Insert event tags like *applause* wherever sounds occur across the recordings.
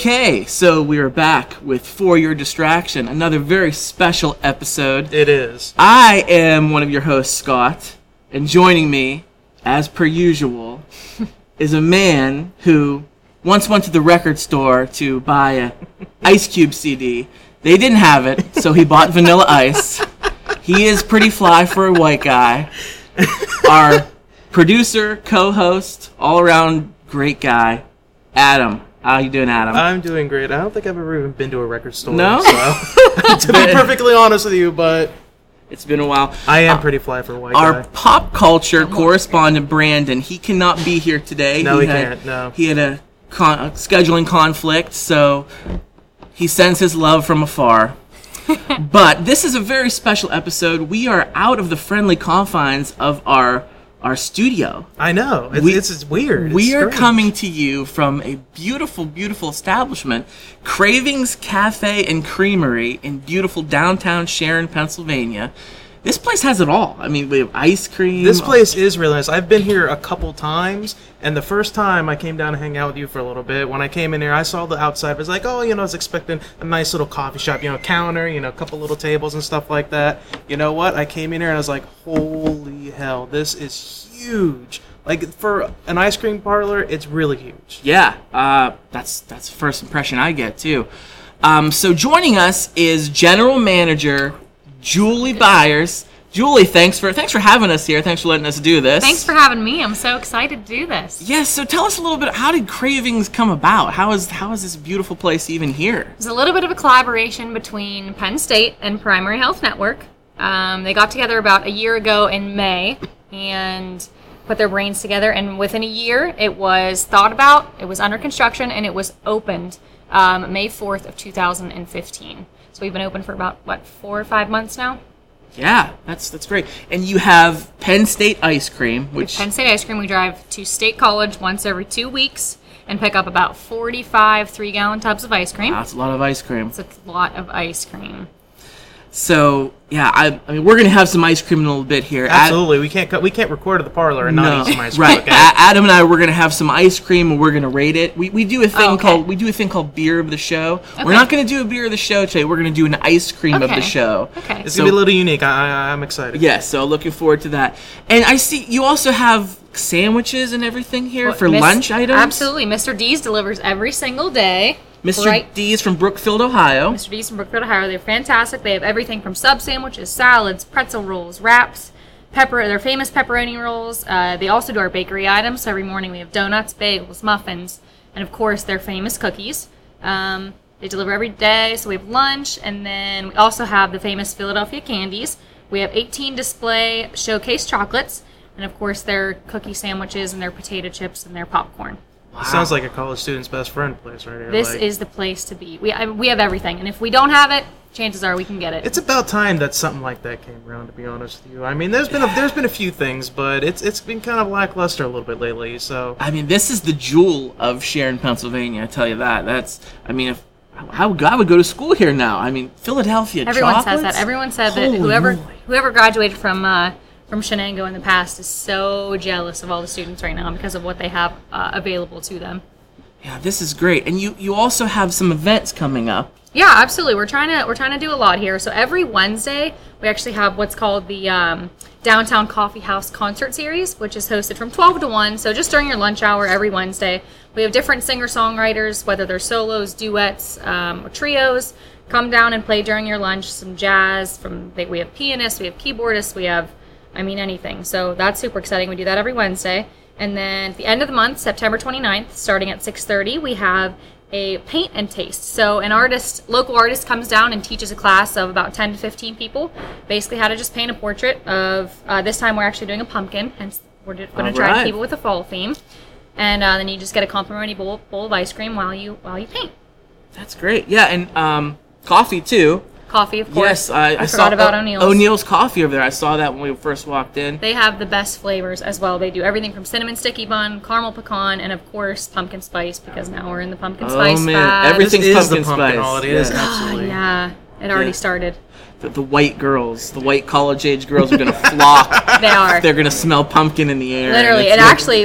Okay, so we are back with For Your Distraction, another very special episode. It is. I am one of your hosts, Scott, and joining me, as per usual, *laughs* is a man who once went to the record store to buy a Ice Cube CD. They didn't have it, so he bought *laughs* Vanilla Ice. He is pretty fly for a white guy. Our producer, co-host, all-around great guy, Adam. How you doing, Adam? I'm doing great. I don't think I've ever even been to a record store. No? So, *laughs* *laughs* to be perfectly honest with you, but it's been a while. I am uh, pretty fly for a white Our guy. pop culture correspondent Brandon, he cannot be here today. No, he had, can't, no. he had a, con- a scheduling conflict, so he sends his love from afar. *laughs* but this is a very special episode. We are out of the friendly confines of our our studio. I know. It's, We- it's, it's weird. We are strange. coming to you from a beautiful, beautiful establishment, Cravings Cafe and Creamery in beautiful downtown Sharon, Pennsylvania. This place has it all. I mean, we have ice cream. This place is really nice. I've been here a couple times, and the first time I came down to hang out with you for a little bit, when I came in here, I saw the outside. I was like, oh, you know, I was expecting a nice little coffee shop, you know, counter, you know, a couple little tables and stuff like that. You know what? I came in here and I was like, holy hell, this is huge. Like for an ice cream parlor, it's really huge. Yeah, uh, that's that's the first impression I get too. Um, so joining us is General Manager Julie Byers. Julie, thanks for thanks for having us here. Thanks for letting us do this. Thanks for having me. I'm so excited to do this. Yes. so tell us a little bit. How did Cravings come about? How is how is this beautiful place even here? There's a little bit of a collaboration between Penn State and Primary Health Network. Um, they got together about a year ago in May and put their brains together. And within a year, it was thought about, it was under construction, and it was opened um, May 4th of 2015. So we've been open for about what four or five months now. Yeah, that's that's great. And you have Penn State ice cream, which Penn State Ice Cream. We drive to State College once every two weeks and pick up about 45 three-gallon tubs of ice cream. that's a lot of ice cream. It's a lot of ice cream. So yeah, I, I mean we're gonna have some ice cream in a little bit here. Ad- Absolutely, we can't cut, we can't record at the parlor and No, not eat some ice *laughs* cream. right. Okay? A- Adam and I we're gonna have some ice cream and we're gonna rate it. We, we do a thing Oh, okay. called we do a thing called beer of the show. We're not gonna do a beer of the show today. We're gonna do an ice cream of the show. Okay. It's So- gonna be a little unique. I, I, I'm excited. Yes, so looking forward to that. And I see you also have sandwiches and everything here for Miss- lunch items. Absolutely. Mr. D's delivers every single day. Mr. Right. D's from Brookfield, Ohio. Mr. D's from Brookfield, Ohio. They're fantastic. They have everything from sub sandwiches, salads, pretzel rolls, wraps, pepper. Their famous pepperoni rolls. Uh, they also do our bakery items. So every morning we have donuts, bagels, muffins, and of course their famous cookies. Um, they deliver every day. So we have lunch, and then we also have the famous Philadelphia candies. We have 18 display showcase chocolates, and of course their cookie sandwiches and their potato chips and their popcorn. Sounds like a college student's best friend place right here. This like- is the place to be. We I, we have everything, and if we don't have it, chances are we can get it. It's about time that something like that came around. To be honest with you, I mean, there's been a, there's been a few things, but it's it's been kind of lackluster a little bit lately. So I mean, this is the jewel of Sharon, Pennsylvania. I tell you that. That's. I mean, if how I would go to school here now. I mean, Philadelphia. Everyone says that. Everyone said that whoever moly. whoever graduated from uh, from Shenango in the past is so jealous of all the students right now because of what they have uh, available to them. Yeah, this is great. And you you also have some events coming up. Yeah, absolutely. We're trying to we're trying to do a lot here. So every Wednesday we actually have what's called the um, Downtown Coffee House concert series, which is hosted from 12 to 1. So just during your lunch hour every Wednesday, we have different singer songwriters, whether they're solos, duets, um, or trios, come down and play during your lunch. Some jazz from they, we have pianists, we have keyboardists, we have I mean anything. So that's super exciting. We do that every Wednesday. And then at the end of the month, September 29th, starting at 6:30, we have a paint and taste. So an artist, local artist comes down and teaches a class of about 10 to 15 people, basically how to just paint a portrait of, uh, this time we're actually doing a pumpkin, hence we're going to try and keep it with a fall theme. And uh, then you just get a complimentary bowl, bowl of ice cream while you while you paint. That's great. Yeah, and um, coffee too. Coffee, of course. Yes, I, I forgot saw about O'Neill's. O'Neill's coffee over there. I saw that when we first walked in. They have the best flavors as well. They do everything from cinnamon sticky bun, caramel pecan, and of course pumpkin spice because now we're in the pumpkin Oh, spice man, fad. everything- Everything's this is pumpkin the pumpkin spice. holiday. It is Yeah. Ah, absolutely. yeah. It already Yeah. started. The, the white girls, the white college age girls are gonna flock. *laughs* They are. They're gonna smell pumpkin in the air. Literally, It's and like- actually,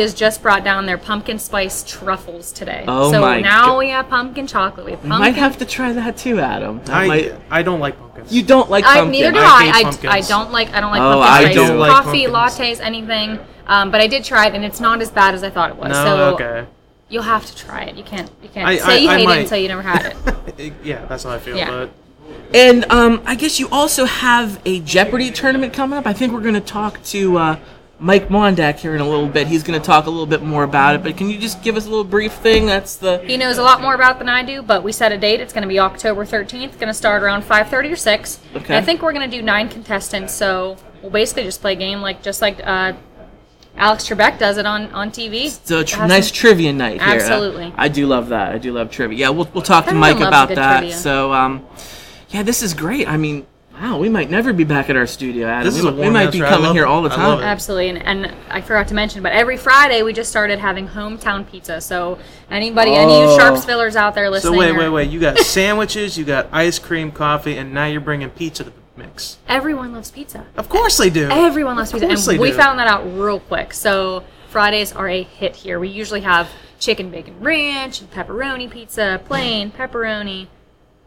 has just brought down their pumpkin spice truffles today. Oh so my now go- we have pumpkin chocolate. We have pumpkin. might have to try that too, Adam. That I might- I don't like pumpkins. you don't like pumpkin. I, pumpkin. neither do I I. hate I, pumpkins. I don't like I don't like Oh, pumpkin I spice do. like coffee, pumpkins. lattes, anything. Um, but I did try it, and it's not as bad as I thought it was. no, so okay. you'll have to try it. You can't you can't I- say I- you I hate might. it until you never had *laughs* it. yeah, that's how I feel. Yeah. But And um, I guess you also have a Jeopardy tournament coming up. I think we're going to talk to uh, Mike Mondak here in a little bit. He's going to talk a little bit more about it. But can you just give us a little brief thing? That's the He knows a lot more about than I do, but we set a date. It's going to be October 13th. Going to start around 5:30 or 6. Okay. And I think we're going to do nine contestants. So we'll basically just play a game like just like uh, Alex Trebek does it on on TV. So a tr- nice some- trivia night here. Absolutely. I do love that. I do love trivia. Yeah, we'll, we'll talk to Mike about that. trivia. So, um, yeah, this is great. I mean, wow, we might never be back at our studio, Adam. This we, is a might- we might answer. be coming here all the time. love. Absolutely, and, and I forgot to mention, but every Friday we just started having hometown pizza. So anybody, any of Oh. you Sharpsvillers out there listening? so listening, wait, or- wait, wait. You got *laughs* sandwiches, you got ice cream, coffee, and now you're bringing pizza to the mix. everyone loves pizza. Of course they do. Everyone loves pizza, course and they we do. found that out real quick. So Fridays are a hit here. We usually have chicken bacon ranch, and pepperoni pizza, plain pepperoni.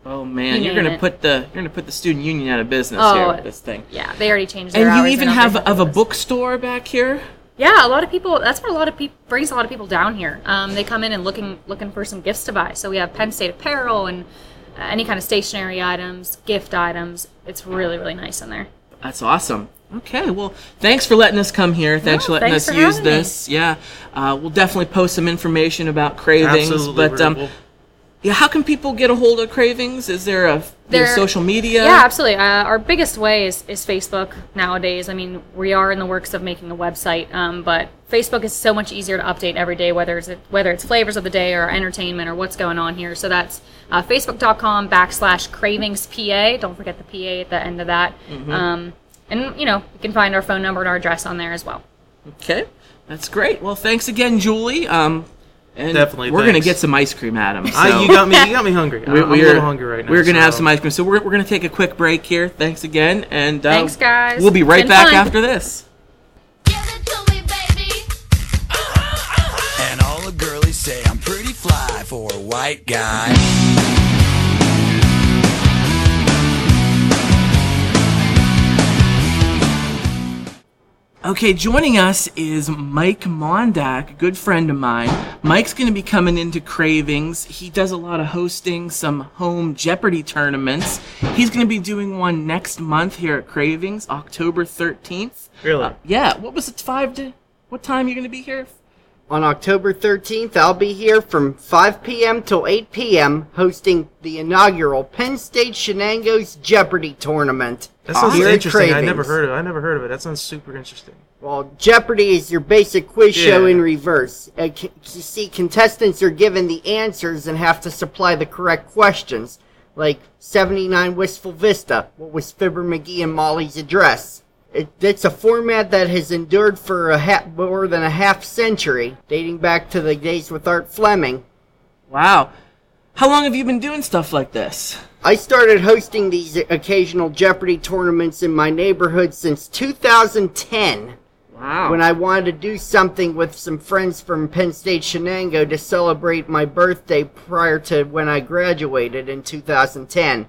Oh man, You you're gonna it. put the you're gonna put the student union out of business Oh, here with this thing. Yeah, they already changed their And you even have of a happy with us. bookstore back here. Yeah, a lot of people. That's what a lot of people brings a lot of people down here. Um, they come in and looking looking for some gifts to buy. So we have Penn State apparel and uh, any kind of stationery items, gift items. It's really really nice in there. That's awesome. Okay, well, thanks for letting us come here. Thanks No, for letting thanks us for use having me. this. Yeah, uh, we'll definitely post some information about cravings. Absolutely. but um, we'll- yeah, how can people get a hold of cravings? Is there a There- social media? Yeah, absolutely. Uh, our biggest way is, is Facebook nowadays. I mean, we are in the works of making a website, um, but Facebook is so much easier to update every day, whether it's whether it's flavors of the day or entertainment or what's going on here. So that's uh, Facebook.com backslash Cravings PA. Don't forget the PA at the end of that. Mm-hmm. Um, and you know, you can find our phone number and our address on there as well. Okay, that's great. Well, thanks again, Julie. Um, and Definitely, we're gonna get some ice cream, Adam. I, so- you got me. You got me hungry. *laughs* we- I'm a little hungry right now. We're gonna have some ice cream, so we're, we're gonna take a quick break here. Thanks again, and uh, Thanks, guys. We'll be right Been back fun. after this. Give it to me, baby. And all the girlies say I'm pretty fly for a white guy. Okay, joining us is Mike Mondak, a good friend of mine. Mike's going to be coming into Cravings. He does a lot of hosting some home Jeopardy tournaments. He's going to be doing one next month here at Cravings, October 13th. Really? Uh, yeah, what was it, 5 to. What time are you going to be here? On October 13th, I'll be here from 5 p.m. till 8 p.m. hosting the inaugural Penn State Shenango's Jeopardy tournament. That sounds here at interesting. I never heard of. it. I never heard of it. That sounds super interesting. Well, Jeopardy is your basic quiz show in reverse. Uh, c- you see, contestants are given the answers and have to supply the correct questions. Like 79 Wistful Vista. What was Fibber McGee and Molly's address? It, it's a format that has endured for a ha- more than a half century, dating back to the days with Art Fleming. Wow. How long have you been doing stuff like this? I started hosting these occasional Jeopardy tournaments in my neighborhood since 2010. Wow. when I wanted to do something with some friends from Penn State Shenango to celebrate my birthday prior to when I graduated in 2010.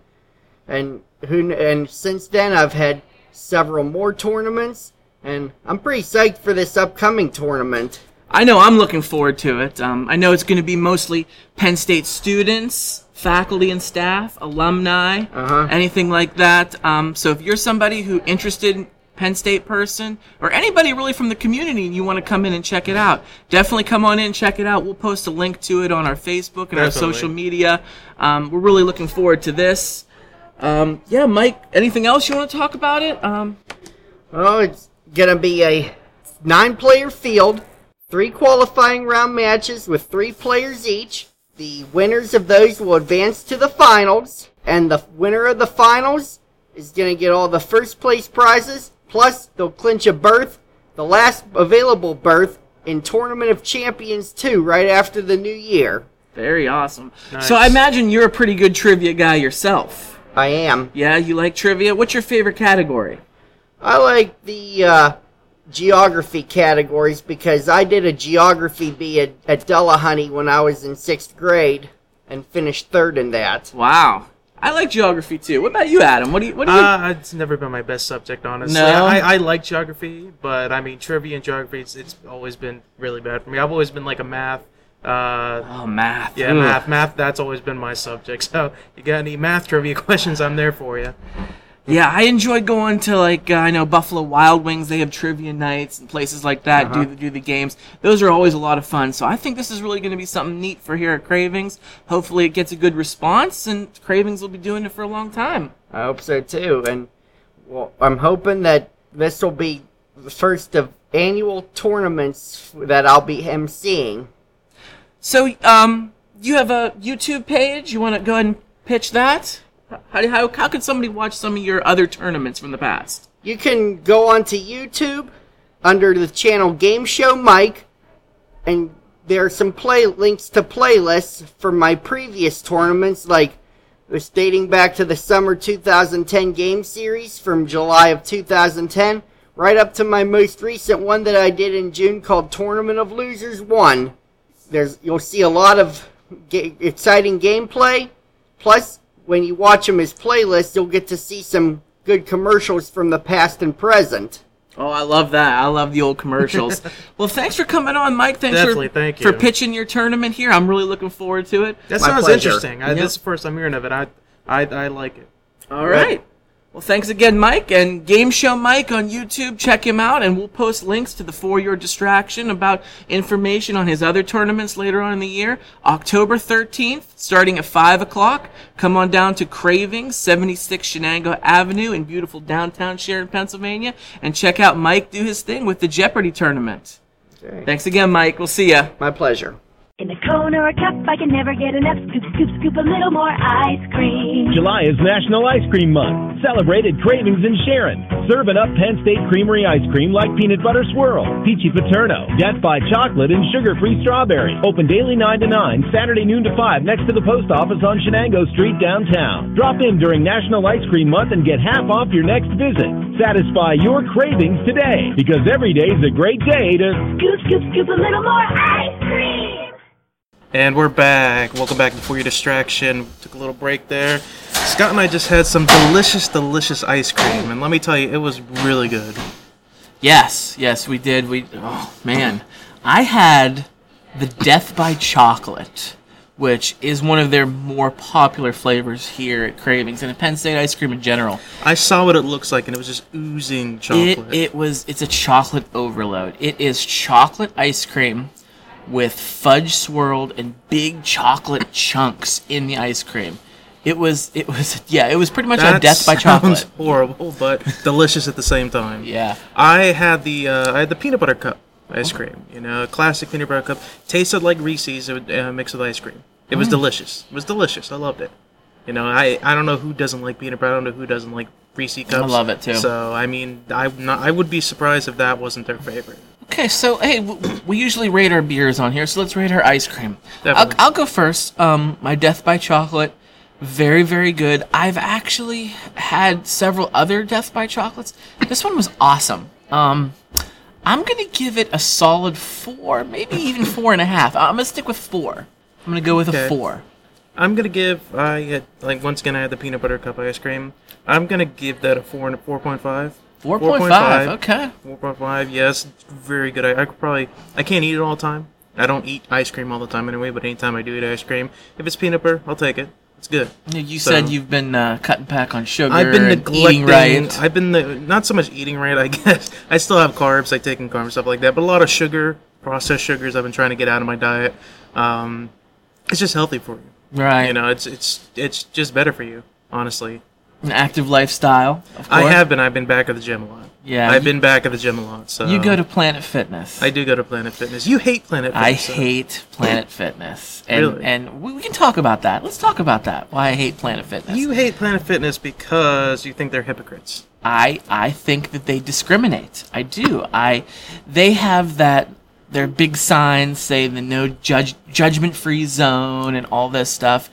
And who and since then I've had several more tournaments and I'm pretty psyched for this upcoming tournament. I know I'm looking forward to it. Um, I know it's going to be mostly Penn State students, faculty and staff, alumni, Uh-huh. anything like that. Um, so if you're somebody who interested Penn State person or anybody really from the community and you want to come in and check it out, definitely come on in and check it out. We'll post a link to it on our Facebook and our social media. Um, we're really looking forward to this. Um, yeah, Mike, anything else you want to talk about it? Um, Oh, it's gonna be a nine player field, three qualifying round matches with three players each. The winners of those will advance to the finals, and the winner of the finals is gonna get all the first place prizes, plus they'll clinch a berth, the last available berth, in Tournament of Champions 2 right after the new year. very awesome. Nice. So I imagine you're a pretty good trivia guy yourself. I am. Yeah, you like trivia. What's your favorite category? I like the uh, geography categories because I did a geography bee at, at Delahunty when I was in sixth grade and finished third in that. Wow. I like geography too. What about you, Adam? What do you? What do you? Uh, it's never been my best subject, honestly. No? I, I like geography, but I mean trivia and geography. It's, it's always been really bad for me. I've always been like a math. Uh, oh, math. yeah, Ugh. math, math. That's always been my subject. *laughs* So you got any math trivia *laughs* questions? I'm there for you. Yeah, I enjoy going to like uh, I know Buffalo Wild Wings. They have trivia nights and places like that. Do the do the games. Those are always a lot of fun. So I think this is really going to be something neat for here at Cravings. Hopefully, it gets a good response, and Cravings will be doing it for a long time. I hope so too. And well, I'm hoping that this will be the first of annual tournaments that I'll be emceeing. So, um, you have a YouTube page. You want to go ahead and pitch that? How, how, how can somebody watch some of your other tournaments from the past? You can go onto YouTube under the channel Game Show Mike, and there are some play links to playlists from my previous tournaments, like was dating back to the summer 2010 game series from July of 2010, right up to my most recent one that I did in June called Tournament of Losers 1. There's you'll see a lot of ga- exciting gameplay. Plus, when you watch him his playlist, you'll get to see some good commercials from the past and present. Oh, I love that. I love the old commercials. *laughs* well, thanks for coming on, Mike. Thanks Definitely, for, thank for pitching your tournament here. I'm really looking forward to it. That My sounds pleasure. interesting. I, Yep. This is the first I'm hearing of it. I, I, I like it. All right. Well, thanks again, Mike, and Game Show Mike on YouTube. Check him out, and we'll post links to the For Your Distraction about information on his other tournaments later on in the year. October 13th, starting at 5 o'clock. Come on down to Cravings, 76 Shenango Avenue in beautiful downtown Sharon, Pennsylvania, and check out Mike do his thing with the Jeopardy tournament. Okay. Thanks again, Mike. We'll see ya. My pleasure. In a cone or a cup, I can never get enough. Scoop, scoop, scoop a little more ice cream. July is National Ice Cream Month. Celebrated Cravings in Sharon. Serving up Penn State Creamery ice cream like peanut butter swirl, peachy paterno, death by chocolate, and sugar-free strawberry. Open daily 9 to 9, Saturday noon to 5 next to the post office on Shenango Street downtown. Drop in during National Ice Cream Month and get half off your next visit. Satisfy your cravings today because every day is a great day to Scoop, scoop, scoop a little more ice cream. And we're back. Welcome back to For Your Distraction. Took a little break there. Scott and I just had some delicious, delicious ice cream, and let me tell you, it was really good. Yes, yes, we did. We oh man, I had the Death by Chocolate, which is one of their more popular flavors here at Cravings and at Penn State ice cream in general. I saw what it looks like, and it was just oozing chocolate. It it was it's a chocolate overload. It is chocolate ice cream with fudge swirled and big chocolate chunks in the ice cream. It was it was yeah, it was pretty much a death by chocolate. horrible, but *laughs* delicious at the same time. Yeah. I had the uh, I had the peanut butter cup ice cream. You know, classic peanut butter cup. Tasted like Reese's uh, mixed with ice cream. It Mm. was delicious. It was delicious. I loved it. You know, I I don't know who doesn't like peanut butter. I don't know who doesn't like Reese cups. I love it, too. So I mean, I I would be surprised if that wasn't their favorite. Okay, so hey, we usually rate our beers on here, so let's rate our ice cream. I'll, Definitely. I'll go first. Um, my Death by Chocolate, very very good. I've actually had several other Death by Chocolates. This one was awesome. Um, I'm gonna give it a solid four, maybe even four and a half. I'm gonna stick with four. I'm gonna go with a four. I'm gonna give I had like once again I had the peanut butter cup ice cream. I'm gonna give that a four and a four point five. Four point five. Okay. Four point five. Yes, very good. I, I could probably. I can't eat it all the time. I don't eat ice cream all the time anyway. But anytime I do eat ice cream, if it's peanut butter, I'll take it. It's good. You- So- said you've been uh, cutting back on sugar I've been neglecting. eating right. I've been the, not so much eating right. *laughs* I guess I still have carbs. I take in carbs stuff like that. But a lot of sugar, processed sugars. I've been trying to get out of my diet. Um, it's just healthy for you. right. You know, it's it's it's just better for you. Honestly, An active lifestyle. Of I have been. I've been back at the gym a lot. Yeah, I've you- been back at the gym a lot. So You go to Planet Fitness. I do go to Planet Fitness. You hate Planet Fitness. I so- hate Planet *clears throat* Fitness, and Really? and we, we can talk about that. Let's talk about that. Why I hate Planet Fitness. You hate Planet Fitness because you think they're hypocrites. I I think that they discriminate. I do. I they have that their big signs say the no judge judgment free zone and all this stuff,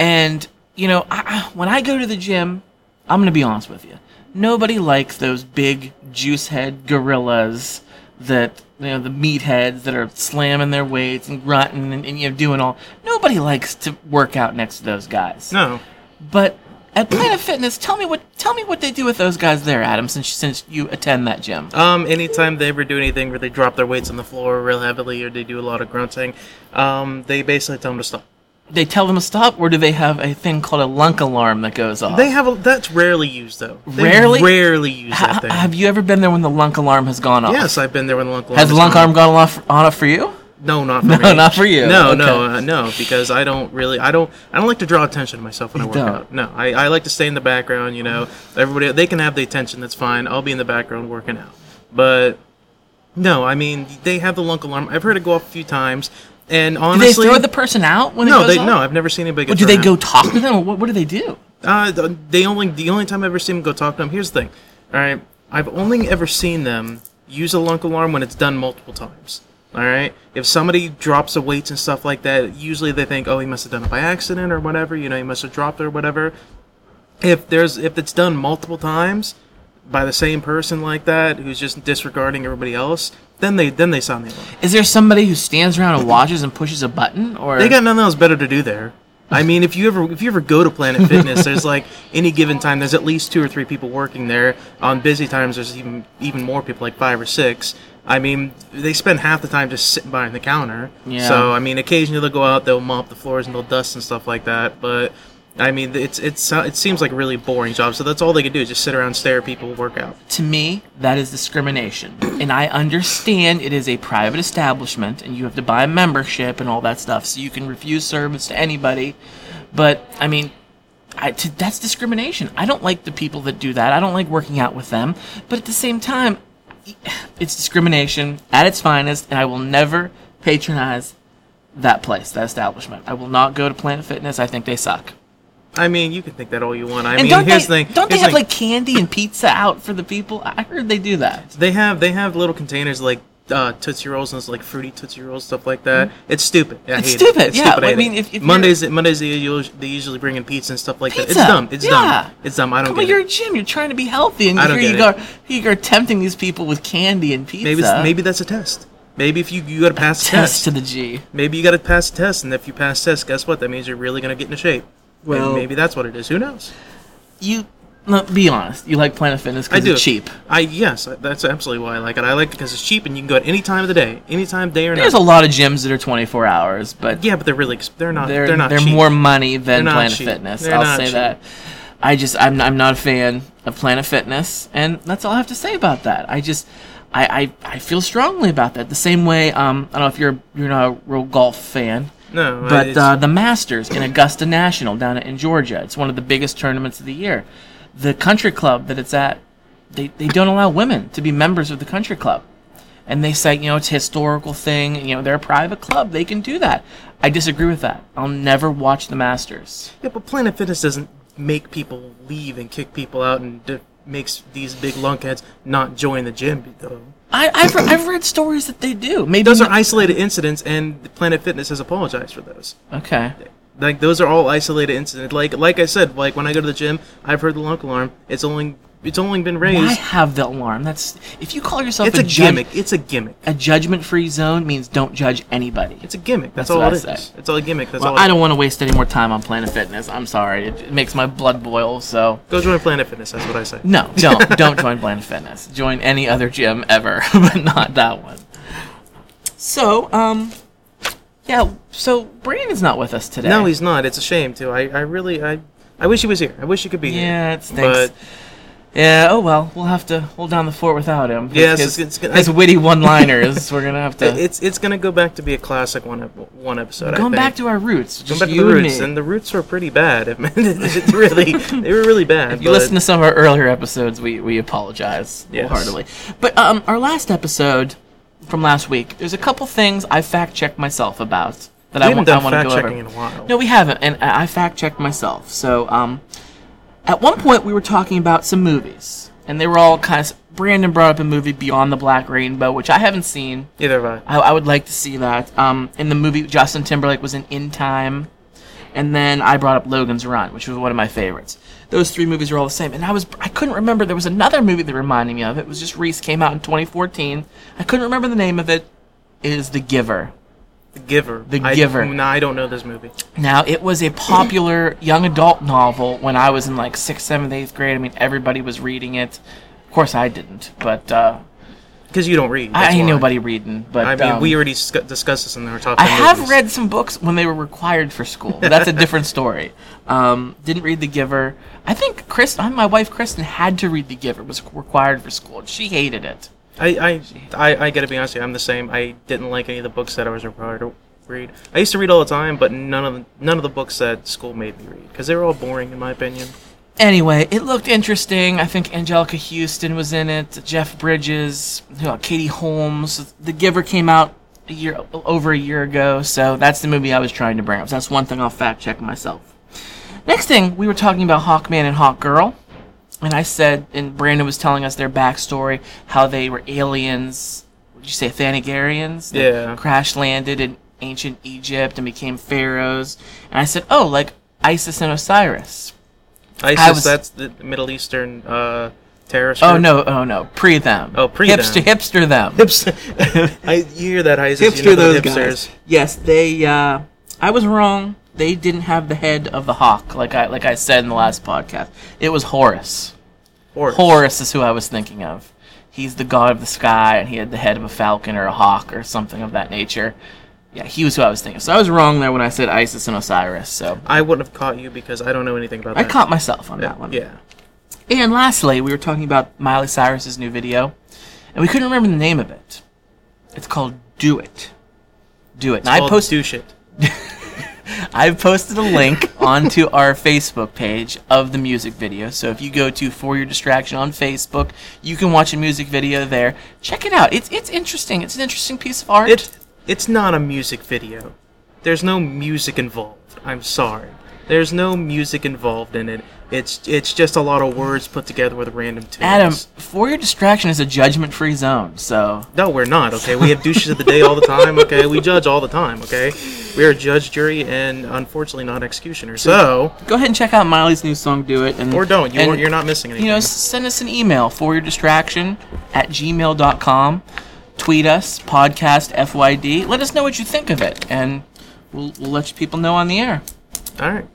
and you know, I, when I go to the gym, I'm gonna be honest with you. Nobody likes those big juice head gorillas that you know the meatheads that are slamming their weights and grunting and, and you know doing all. Nobody likes to work out next to those guys. No. But at Planet Fitness, tell me what tell me what they do with those guys there, Adam. Since since you attend that gym. Um, anytime they ever do anything where they drop their weights on the floor real heavily or they do a lot of grunting, um, they basically tell them to stop. They tell them to stop, or do they have a thing called a lunk alarm that goes off? They have a, that's rarely used though. They Rarely? rarely use Ha- that thing. have you ever been there when the lunk alarm has gone off? yes, I've been there when the lunk alarm. Has the is lunk alarm gone off on off for you? No, not for *laughs* No, me. not for you. No, Okay. no, uh, no, because I don't really, I don't, I don't like to draw attention to myself when I You work don't. out. No, I, I like to stay in the background. You know, everybody they can have the attention. That's fine. I'll be in the background working out. But no, I mean they have the lunk alarm. I've heard it go off a few times, and Do they throw the person out when it goes they off? no, I've never seen anybody. Get Or do they thrown go talk to them? What, what do they do? Uh, they only the only time I've ever seen them go talk to them. Here's the thing, all right. I've only ever seen them use a lunk alarm when it's done multiple times. All right. If somebody drops the weights and stuff like that, usually they think, oh, he must have done it by accident or whatever. You know, he must have dropped it or whatever. If there's if it's done multiple times by the same person like that who's just disregarding everybody else, then they then they sound the alarm. Is there somebody who stands around and watches and pushes a button? Or They got nothing else better to do there. I mean, if you ever if you ever go to Planet Fitness, there's like any given time, there's at least two or three people working there. On busy times, there's even even more people, like five or six. I mean, they spend half the time just sitting behind the counter. Yeah. So I mean, occasionally they'll go out, they'll mop the floors and they'll dust and stuff like that. But I mean, it's it's uh, it seems like a really boring job. So that's all they can do is just sit around, stare at people, work out. to me, that is discrimination. And I understand it is a private establishment and you have to buy a membership and all that stuff, so you can refuse service to anybody. But, I mean, that's discrimination. I don't like the people that do that. I don't like working out with them. But at the same time, it's discrimination at its finest, and I will never patronize that place, that establishment. I will not go to Planet Fitness. I think they suck. I mean, you can think that all you want. I and mean, don't here's they, the thing. don't they have thing. like candy and pizza out for the people? I heard they do that. They have they have little containers like uh, Tootsie Rolls and it's like fruity Tootsie Rolls stuff like that. It's stupid. I Mm-hmm. It's stupid, It. It's yeah, stupid. I hate mean, if- if you're- Mondays Mondays they usually, they usually bring in pizza and stuff like that. It's dumb. It's yeah. dumb. It's dumb. I don't Come on, you're a gym. You're trying to be healthy, and I here you go. Here you're tempting these people with candy and pizza. Maybe maybe that's a test. Maybe if you you got to pass a test test. to the G. Maybe you got to pass a test, and if you pass test, guess what? That means you're really gonna get into shape. Maybe- Well- maybe that's what it is. Who knows? You, no, be honest. You like Planet Fitness because it's cheap. I yes, that's absolutely why I like it. I like it because it's cheap and you can go at any time of the day, any time, day or night. There's a lot of gyms that are 24 hours, but yeah, but they're really they're not they're they're not they're cheap. more money than Planet cheap. Fitness. They're I'll say cheap. that. I just I'm I'm not a fan of Planet Fitness, and that's all I have to say about that. I just I I, I feel strongly about that. The same way um I don't know if you're you're not a real golf fan. No, But uh, the Masters in Augusta National down in Georgia, it's one of the biggest tournaments of the year. The country club that it's at, they, they don't allow women to be members of the country club. And they say, you know, it's a historical thing, you know, they're a private club, they can do that. I disagree with that. I'll never watch the Masters. Yeah, but Planet Fitness doesn't make people leave and kick people out and d- makes these big lunkheads not join the gym. Though I, I've, re- I've read stories that they do. Maybe those are not- isolated incidents, and Planet Fitness has apologized for those. Okay. Like those are all isolated incidents. Like like I said, like when I go to the gym, I've heard the lunk alarm. It's only it's only been raised. Why have the alarm? That's if you call yourself It's a, a judge- gimmick. It's a gimmick. A judgment-free zone means don't judge anybody. It's a gimmick. That's, That's all it I is. say. It's all a gimmick. That's Well, all. I don't want to waste any more time on Planet Fitness. I'm sorry. It, it makes my blood boil. So Go join Planet Fitness. That's what I say. no, don't *laughs* don't join Planet Fitness. Join any other gym ever, *laughs* but not that one. So, um, yeah. So Brandon's not with us today. No, he's not. It's a shame too. I, I really I I wish he was here. I wish he could be here. Yeah, it stinks. But Yeah. Oh well, we'll have to hold down the fort without him. Yeah, his, it's- it's- his witty one-liners. we're gonna have to *laughs* it's it's gonna go back to be a classic one one episode. I going back to our roots. Going Just back to the and roots, me. and the roots were pretty bad. *laughs* it's really they were really bad. If you but- listen to some of our earlier episodes, we, we apologize Yes. wholeheartedly. But um, our last episode from last week, there's a couple things I fact checked myself about that We I, haven't I want to go over. in a while. No, we haven't, and I I fact checked myself. So um, at one point we were talking about some movies, and they were all kind of. Brandon brought up a movie Beyond the Black Rainbow, which I haven't seen. Neither have I. I, I would like to see that. Um, in the movie, Justin Timberlake was in In Time. and then I brought up Logan's Run, which was one of my favorites. Those three movies are all the same, and I was I couldn't remember. There was another movie that reminded me of it. It was just Reese came out in 2014. I couldn't remember the name of it. It is The Giver. The Giver. The I- Giver. No, I don't know this movie. Now, it was a popular young adult novel when I was in like sixth, seventh, eighth grade. I mean, everybody was reading it. Of course, I didn't, but uh, Because you don't read. I ain't nobody reading. But I mean, um, we already sc- discussed this in our top. I 10 have movies. read some books when they were required for school. That's a different *laughs* story. Um, didn't read The Giver. I think Chris, my wife Kristen, had to read The Giver. It was required for school. and She hated it. I, I, I, I gotta be honest with you, I'm the same. I didn't like any of the books that I was required to read. I used to read all the time, but none of the, none of the books that school made me read because they were all boring in my opinion. Anyway, it looked interesting. I think Anjelica Huston was in it. Jeff Bridges, Katie Holmes. The Giver came out a year over a year ago, so that's the movie I was trying to bring up. So that's one thing I'll fact check myself. Next thing, we were talking about Hawkman and Hawkgirl, and I said, and Brandon was telling us their backstory, how they were aliens. Would you say Thanagarians? Yeah. Crash landed in ancient Egypt and became pharaohs. And I said, oh, like Isis and Osiris. ISIS, was- that's the Middle Eastern uh, terrorist. Oh group. no, oh no, pre them. Oh, pre hipster, them. hipster them. Hipster. *laughs* I you hear that ISIS? hipster you know those the guys. Yes, they. uh I was wrong. They didn't have the head of the hawk, like I like I said in the last podcast. It was Horus. Horus. Horus is who I was thinking of. He's the god of the sky, and he had the head of a falcon or a hawk or something of that nature. Yeah, he was who I was thinking. of. So I was wrong there when I said Isis and Osiris. So I wouldn't have caught you because I don't know anything about that. I that. caught myself on that one. Yeah. And lastly, we were talking about Miley Cyrus's new video, and we couldn't remember the name of it. It's called "Do It." Do it. And I posted. douche it. I've posted a link *laughs* onto our Facebook page of the music video. So if you go to For Your Distraction on Facebook, you can watch a music video there. Check it out. It's it's interesting. It's an interesting piece of art. It it's not a music video. There's no music involved. I'm sorry. There's no music involved in it. It's it's just a lot of words put together with random tunes. Adam, For Your Distraction is a judgment-free zone. So No, we're not. Okay, we have douches of the day all the time. Okay, we judge all the time. Okay, we are judge, jury, and unfortunately not executioner. So go ahead and check out Miley's new song "Do It." and or don't. You and, you're not missing anything. you know, send us an email for your distraction at gmail.com. Tweet us, podcast FYD. Let us know what you think of it, and we'll, we'll let you people know on the air. all right.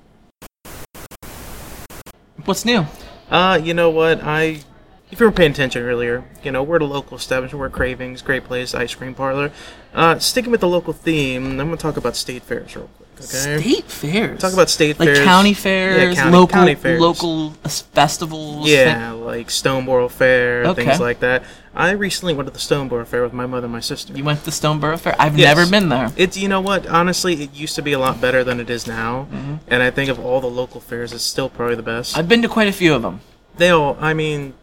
What's new? Uh, you know what? I, if you were paying attention earlier, you know we're the local establishment. We're Cravings, great place, ice cream parlor. Uh, sticking with the local theme, I'm gonna talk about state fairs real quick. Okay. State fairs. Talk about state like fairs. county Yeah, fairs, county- local county fairs. local uh, festivals. Yeah, like Stoneboro Fair, Okay. things like that. I recently went to the Stoneboro Fair with my mother and my sister. You went to the Stoneboro Fair. I've Yes. never been there. It's you know what? Honestly, it used to be a lot better than it is now, and I think of all the local fairs, it's still probably the best. I've been to quite a few of them. they all, I mean,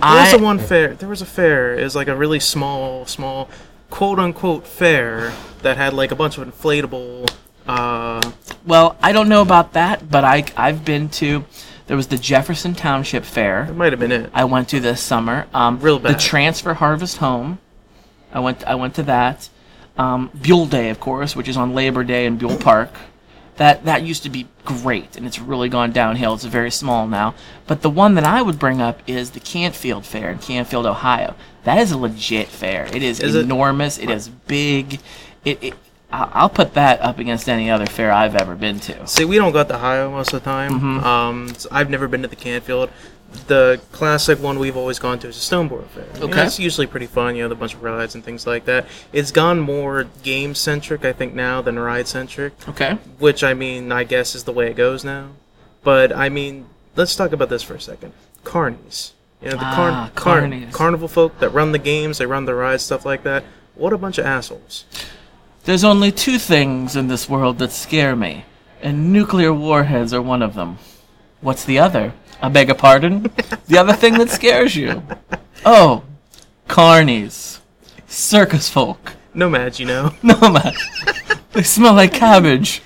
there I was a one fair. There was a fair. It was like a really small, small, quote unquote fair that had like a bunch of inflatable. Uh, well, I don't know about that, but I I've been to. There was the Jefferson Township Fair. it might have been it. I went to this summer. Um, Real The. Transfer Harvest Home. I went. I went to that. Um, Buhl Day, of course, which is on Labor Day in Buhl Park. That that used to be great, and it's really gone downhill. It's very small now. But the one that I would bring up is the Canfield Fair in Canfield, Ohio. That is a legit fair. It is, Is it? enormous. It is big. It. it I'll put that up against any other fair I've ever been to. See, we don't go to Ohio most of the time. Mm-hmm. Um, s- I've never been to the Canfield. The classic one we've always gone to is the Stoneboro Fair. You know, Okay. it's usually pretty fun. You know, the bunch of rides and things like that. It's gone more game centric, I think, now than ride centric. Okay. Which I mean, I guess is the way it goes now. But I mean, let's talk about this for a second. Carnies. You know, the Ah, carn- carn- carnies. carnival folk that run the games, they run the rides, stuff like that. What a bunch of assholes. There's only two things in this world that scare me, and nuclear warheads are one of them. What's the other? I beg your pardon? the other thing that scares you? Oh, carnies. Circus folk. Nomads, you know. *laughs* No, man. they smell like cabbage.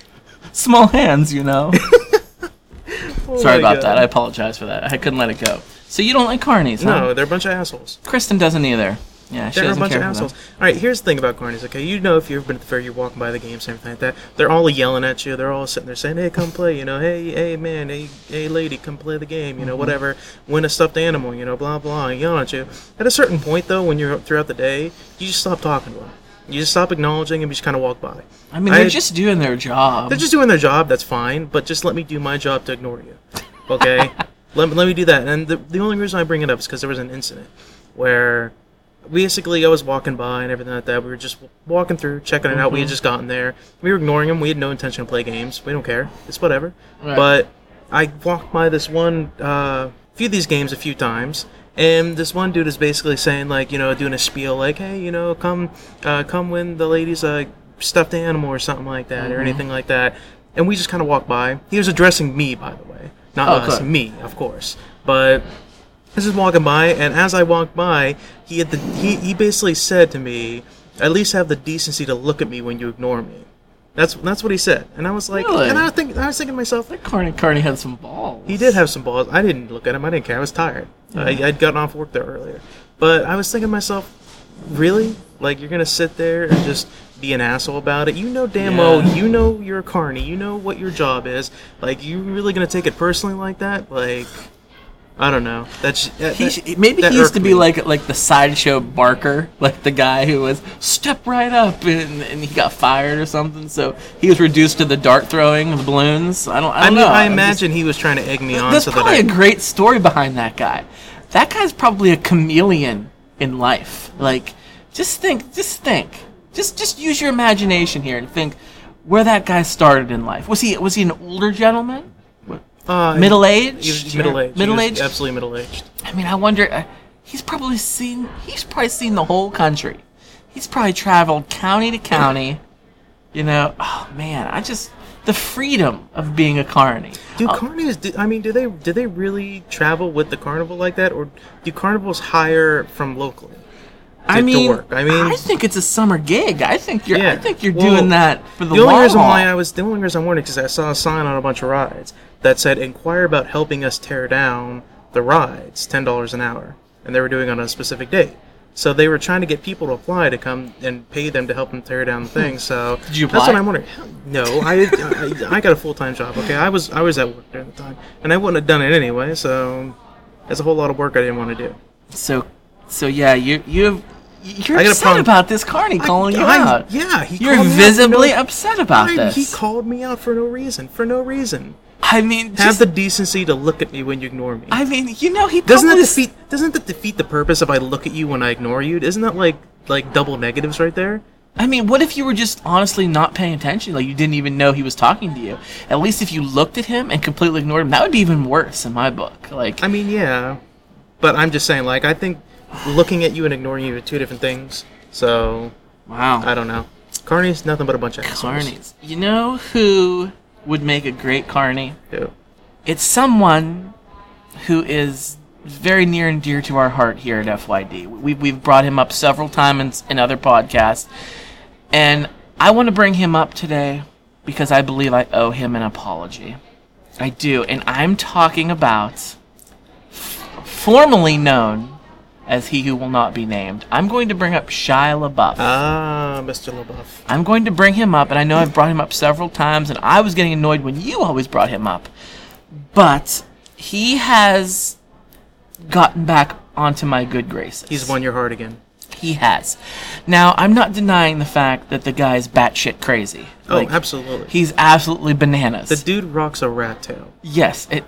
Small hands, you know. *laughs* Oh Sorry my about that. I apologize for that. I couldn't let it go. So you don't like carnies, huh? No, they're a bunch of assholes. Kristen doesn't either. Yeah, she They're a bunch of for them. assholes. All right, here's the thing about carnies. Okay, you know if you've ever been at the fair, you're walking by the games and everything like that. They're all yelling at you. They're all sitting there saying, "Hey, come play." You know, "Hey, hey, man, hey, hey, lady, come play the game." Mm-hmm. You know, whatever. Win a stuffed animal. You know, blah blah. and Yelling at you. At a certain point, though, when you're throughout the day, you just stop talking to them. You just stop acknowledging and you just kind of walk by. I mean, they're I- just doing their job. They're just doing their job. That's fine. But just let me do my job to ignore you. Okay. *laughs* let, me- let me do that. And the, the only reason I bring it up is because there was an incident where basically I was walking by and everything like that. We were just walking through, checking it out. We had just gotten there. We were ignoring them. We had no intention to play games. We don't care. It's whatever. Right. But I walked by this one, uh, few of these games a few times. And this one dude is basically saying, like, you know, doing a spiel, like, hey, you know, come, uh, come win the ladies a stuffed animal or something like that, or anything like that. And we just kind of walked by. He was addressing me, by the way, not Oh, us, me, of course. But I was just walking by, and as I walked by, he had the he, he basically said to me, "At least have the decency to look at me when you ignore me." That's that's what he said, and I was like, Really? and I was thinking, I was thinking to myself, Carney, Carney had some balls. he did have some balls. I didn't look at him. I didn't care. I was tired. I, I'd gotten off work there earlier, but I was thinking to myself, really? Like you're gonna sit there and just be an asshole about it? You know damn well. Yeah. You know you're a carny. You know what your job is. Like you really gonna take it personally like that? Like I don't know. That's that, He, that- maybe that he used to be me. like like the sideshow Barker, like the guy who was step right up and, and he got fired or something. So he was reduced to the dart throwing of the balloons. I don't. I I don't mean, know. I I'm imagine he was trying to egg me just- on there's so that probably I. a great story behind that guy. That guy's probably a chameleon in life. Like, just think, just think, just just use your imagination here and think where that guy started in life. Was he was he an older gentleman? Uh, middle aged. middle aged. Middle aged? Absolutely middle aged. I mean, I wonder. Uh, he's probably seen. He's probably seen the whole country. He's probably traveled county to county. You know, oh man, I just the freedom of being a carny. Do Uh, carnies? Do, I mean, do they do they really travel with the carnival like that, or do carnivals hire from locally? I mean. I mean, I think it's a summer gig. I think you're. I think you're Well, doing that for the, the only long reason haul. why I was the only reason I'm wondering because I saw a sign on a bunch of rides that said "Inquire about helping us tear down the rides, ten dollars an hour," and they were doing it on a specific date. So they were trying to get people to apply to come and pay them to help them tear down the hmm. thing. So Did you apply? that's what I'm wondering. No, I, I I got a full time job. Okay, I was I was at work during the time, and I wouldn't have done it anyway. So that's a whole lot of work I didn't want to do. So, so yeah, you you you're I upset problem- about this Carney calling you I- out. Yeah, he You're called me out visibly no- upset about I- this. He called me out for no reason. For no reason. I mean, Have just, the decency to look at me when you ignore me. I mean, you know, he doesn't that defeat? Doesn't that defeat the purpose if I look at you when I ignore you? Isn't that like like double negatives right there? I mean, what if you were just honestly not paying attention? Like you didn't even know he was talking to you. At least if you looked at him and completely ignored him, that would be even worse in my book. Like, I mean, yeah, but I'm just saying. Like, I think looking at you and ignoring you are two different things. So wow, I don't know. Carney's nothing but a bunch of assholes. carnies. You know who would make a great carny? Who? It's someone who is very near and dear to our heart here at FYD. We've, we've brought him up several times in, in other podcasts, and I want to bring him up today because I believe I owe him an apology. I do, and I'm talking about f- formerly known as he who will not be named. I'm going to bring up Shia LaBeouf. Ah, Mr. LaBeouf. I'm going to bring him up, and I know I've brought him up several times, and I was getting annoyed when you always brought him up. But he has gotten back onto my good graces. He's won your heart again. He has. Now, I'm not denying the fact that the guy's batshit crazy. Oh, Like, absolutely. He's absolutely bananas. The dude rocks a rat tail. yes, it.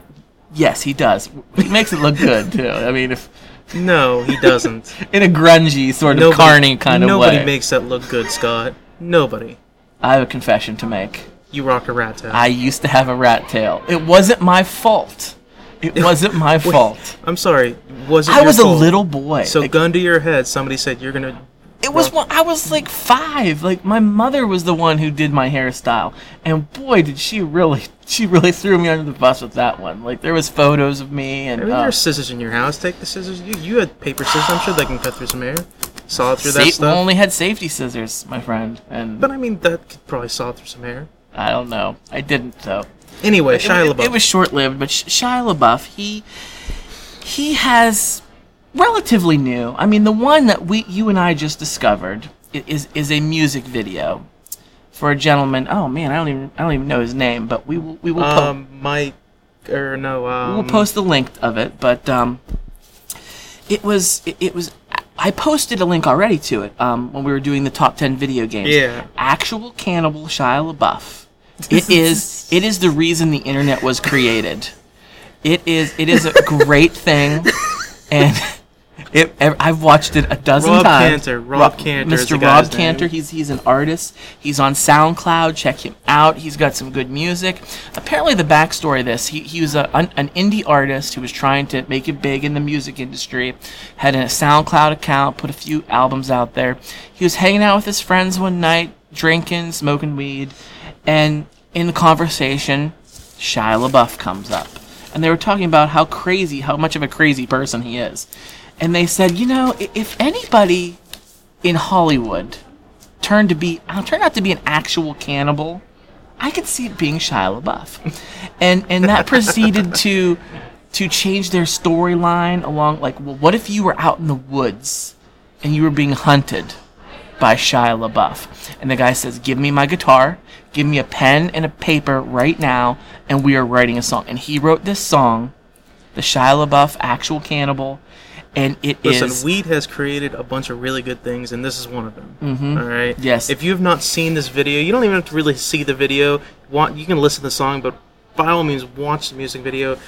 Yes, he does. He makes it look good too. I mean, if No, he doesn't. *laughs* in a grungy sort of carny kind of way. nobody makes that look good, Scott. Nobody. I have a confession to make. You rock a rat tail. I used to have a rat tail. It wasn't my fault. It *laughs* wasn't my Wait, fault. I'm sorry. Was it I was a little boy. So, Like, gun to your head, somebody said you're gonna. It was when I was like five. Like my mother was the one who did my hairstyle, and boy, did she really, *laughs* she really threw me under the bus with that one. Like there was photos of me, I and mean, uh, there's scissors in your house. Take the scissors. You you had paper scissors. I'm sure they can cut through some hair. Saw through that sa- stuff. only had safety scissors, my friend, and But I mean, that could probably saw through some hair. I don't know. I didn't though. Anyway, It- Shia it, LaBeouf. it was short lived, but Sh- Shia LaBeouf, he he has relatively new. I mean, the one that we, you and I just discovered is is a music video for a gentleman. Oh man, I don't even I don't even know his name, but we will we will po- Um, Mike, or no, um, we'll post the link of it. But um, it was it, it was. I posted a link already to it um, when we were doing the top ten video games. Yeah. Actual cannibal Shia LaBeouf. *laughs* It is it is the reason the internet was created. It is it is a great thing, and *laughs* it, I've watched it a dozen Rob times. Cantor, Rob Cantor Mr. Rob name. Cantor. He's he's an artist. He's on SoundCloud. Check him out. He's got some good music. Apparently, the backstory of this, he, he was a, an, an indie artist who was trying to make it big in the music industry. Had a SoundCloud account, put a few albums out there. He was hanging out with his friends one night, drinking, smoking weed, and in the conversation, Shia LaBeouf comes up. And they were talking about how crazy, how much of a crazy person he is. And they said, you know, if anybody in Hollywood turned to be uh, turned out to be an actual cannibal, I could see it being Shia LaBeouf, and and that *laughs* proceeded to to change their storyline along like, well, what if you were out in the woods and you were being hunted by Shia LaBeouf, and the guy says, "Give me my guitar, give me a pen and a paper right now, and we are writing a song." And he wrote this song, the Shia LaBeouf actual cannibal, and it is. Listen, weed has created a bunch of really good things, and this is one of them. Mm-hmm. right. Yes. If you have not seen this video, you don't even have to really see the video. Want you can listen to the song, but by all means, watch the music video.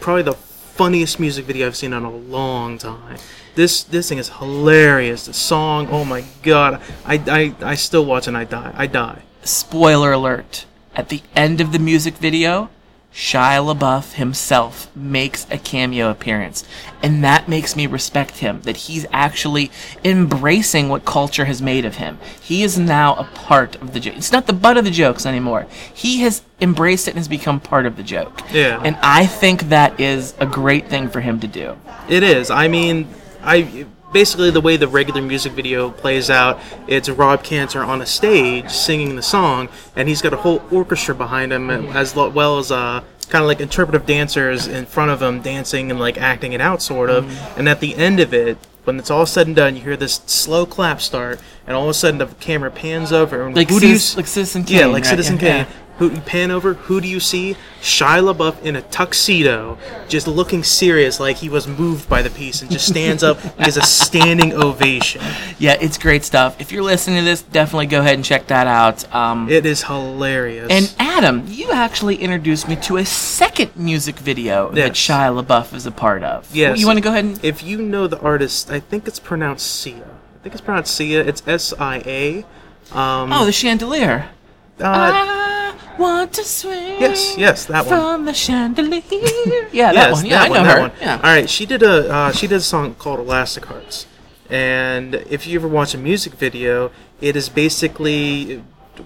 Probably the funniest music video I've seen in a long time. This this thing is hilarious. The song, oh my god, I, I, I still watch and I die. I die. spoiler alert at the end of the music video shia labeouf himself makes a cameo appearance and that makes me respect him that he's actually embracing what culture has made of him. He is now a part of the joke. It's not the butt of the jokes anymore. He has embraced it and has become part of the joke. Yeah. and i think that is a great thing for him to do. It is. I mean, I basically the way the regular music video plays out, it's Rob Cantor on a stage singing the song, and he's got a whole orchestra behind him, as well as uh, kind of like interpretive dancers in front of him dancing and like acting it out, sort of. And at the end of it. When it's all said and done, you hear this slow clap start, and all of a sudden the camera pans over. And like, who do you like citizen kane yeah, like right? Citizen Yeah, Kane. Who you pan over? Who do you see? Shia LaBeouf in a tuxedo, just looking serious, like he was moved by the piece, and just stands up, *laughs* gives a standing ovation. yeah it's great stuff if you're listening to this definitely go ahead and check that out um, It is hilarious. And Adam, you actually introduced me to a second music video that Shia LaBeouf is a part of. Yes. You want to go ahead and if you know the artist, I think it's pronounced Sia. I think it's pronounced Sia. It's S I A. Um, Oh, the chandelier. uh, I want to swing. yes, yes, that one. From the chandelier. *laughs* yeah, that yes, one. Yeah, that I know one, that her. one. Yeah. All right, she did a uh, she did a song called Elastic Hearts, and if you ever watch a music video, it is basically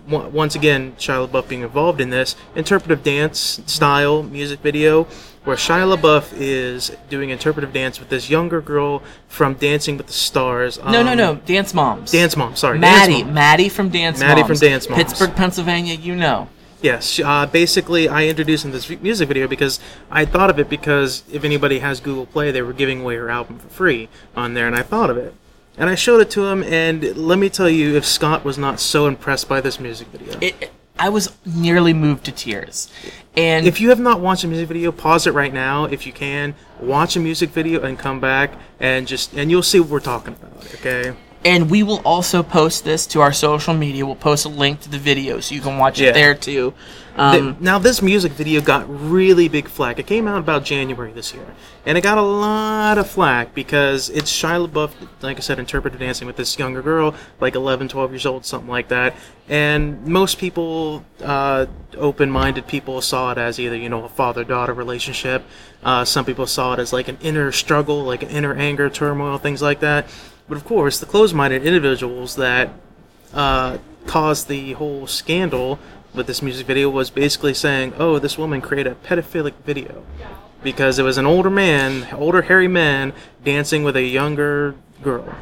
once again Shia LaBeouf being involved in this interpretive dance style music video, where Shia LaBeouf is doing interpretive dance with this younger girl from Dancing with the Stars. No, no, um, no. Dance Moms. Dance Moms, Sorry, Maddie. Mom. Maddie from Dance Maddie Moms. from Dance Moms. Pittsburgh, Pennsylvania, you know. Yes, uh, basically, I introduced him this music video because I thought of it because if anybody has Google Play, they were giving away her album for free on there, and I thought of it. And I showed it to him, and let me tell you, if Scott was not so impressed by this music video. It, I was nearly moved to tears. And if you have not watched a music video, pause it right now if you can. Watch a music video and come back and just and you'll see what we're talking about. Okay. And we will also post this to our social media. We'll post a link to the video so you can watch Yeah. it there too. Um, now this music video got really big flack. It came out about January this year, and it got a lot of flack because it's Shia LaBeouf, like I said, interpretive dancing with this younger girl, like 11, 12 years old, something like that. And most people, uh, open-minded people, saw it as either you know a father-daughter relationship. Uh, some people saw it as like an inner struggle, like an inner anger, turmoil, things like that. But of course, the closed-minded individuals that uh, caused the whole scandal with this music video was basically saying, "Oh, this woman created a pedophilic video because it was an older man, older hairy man, dancing with a younger girl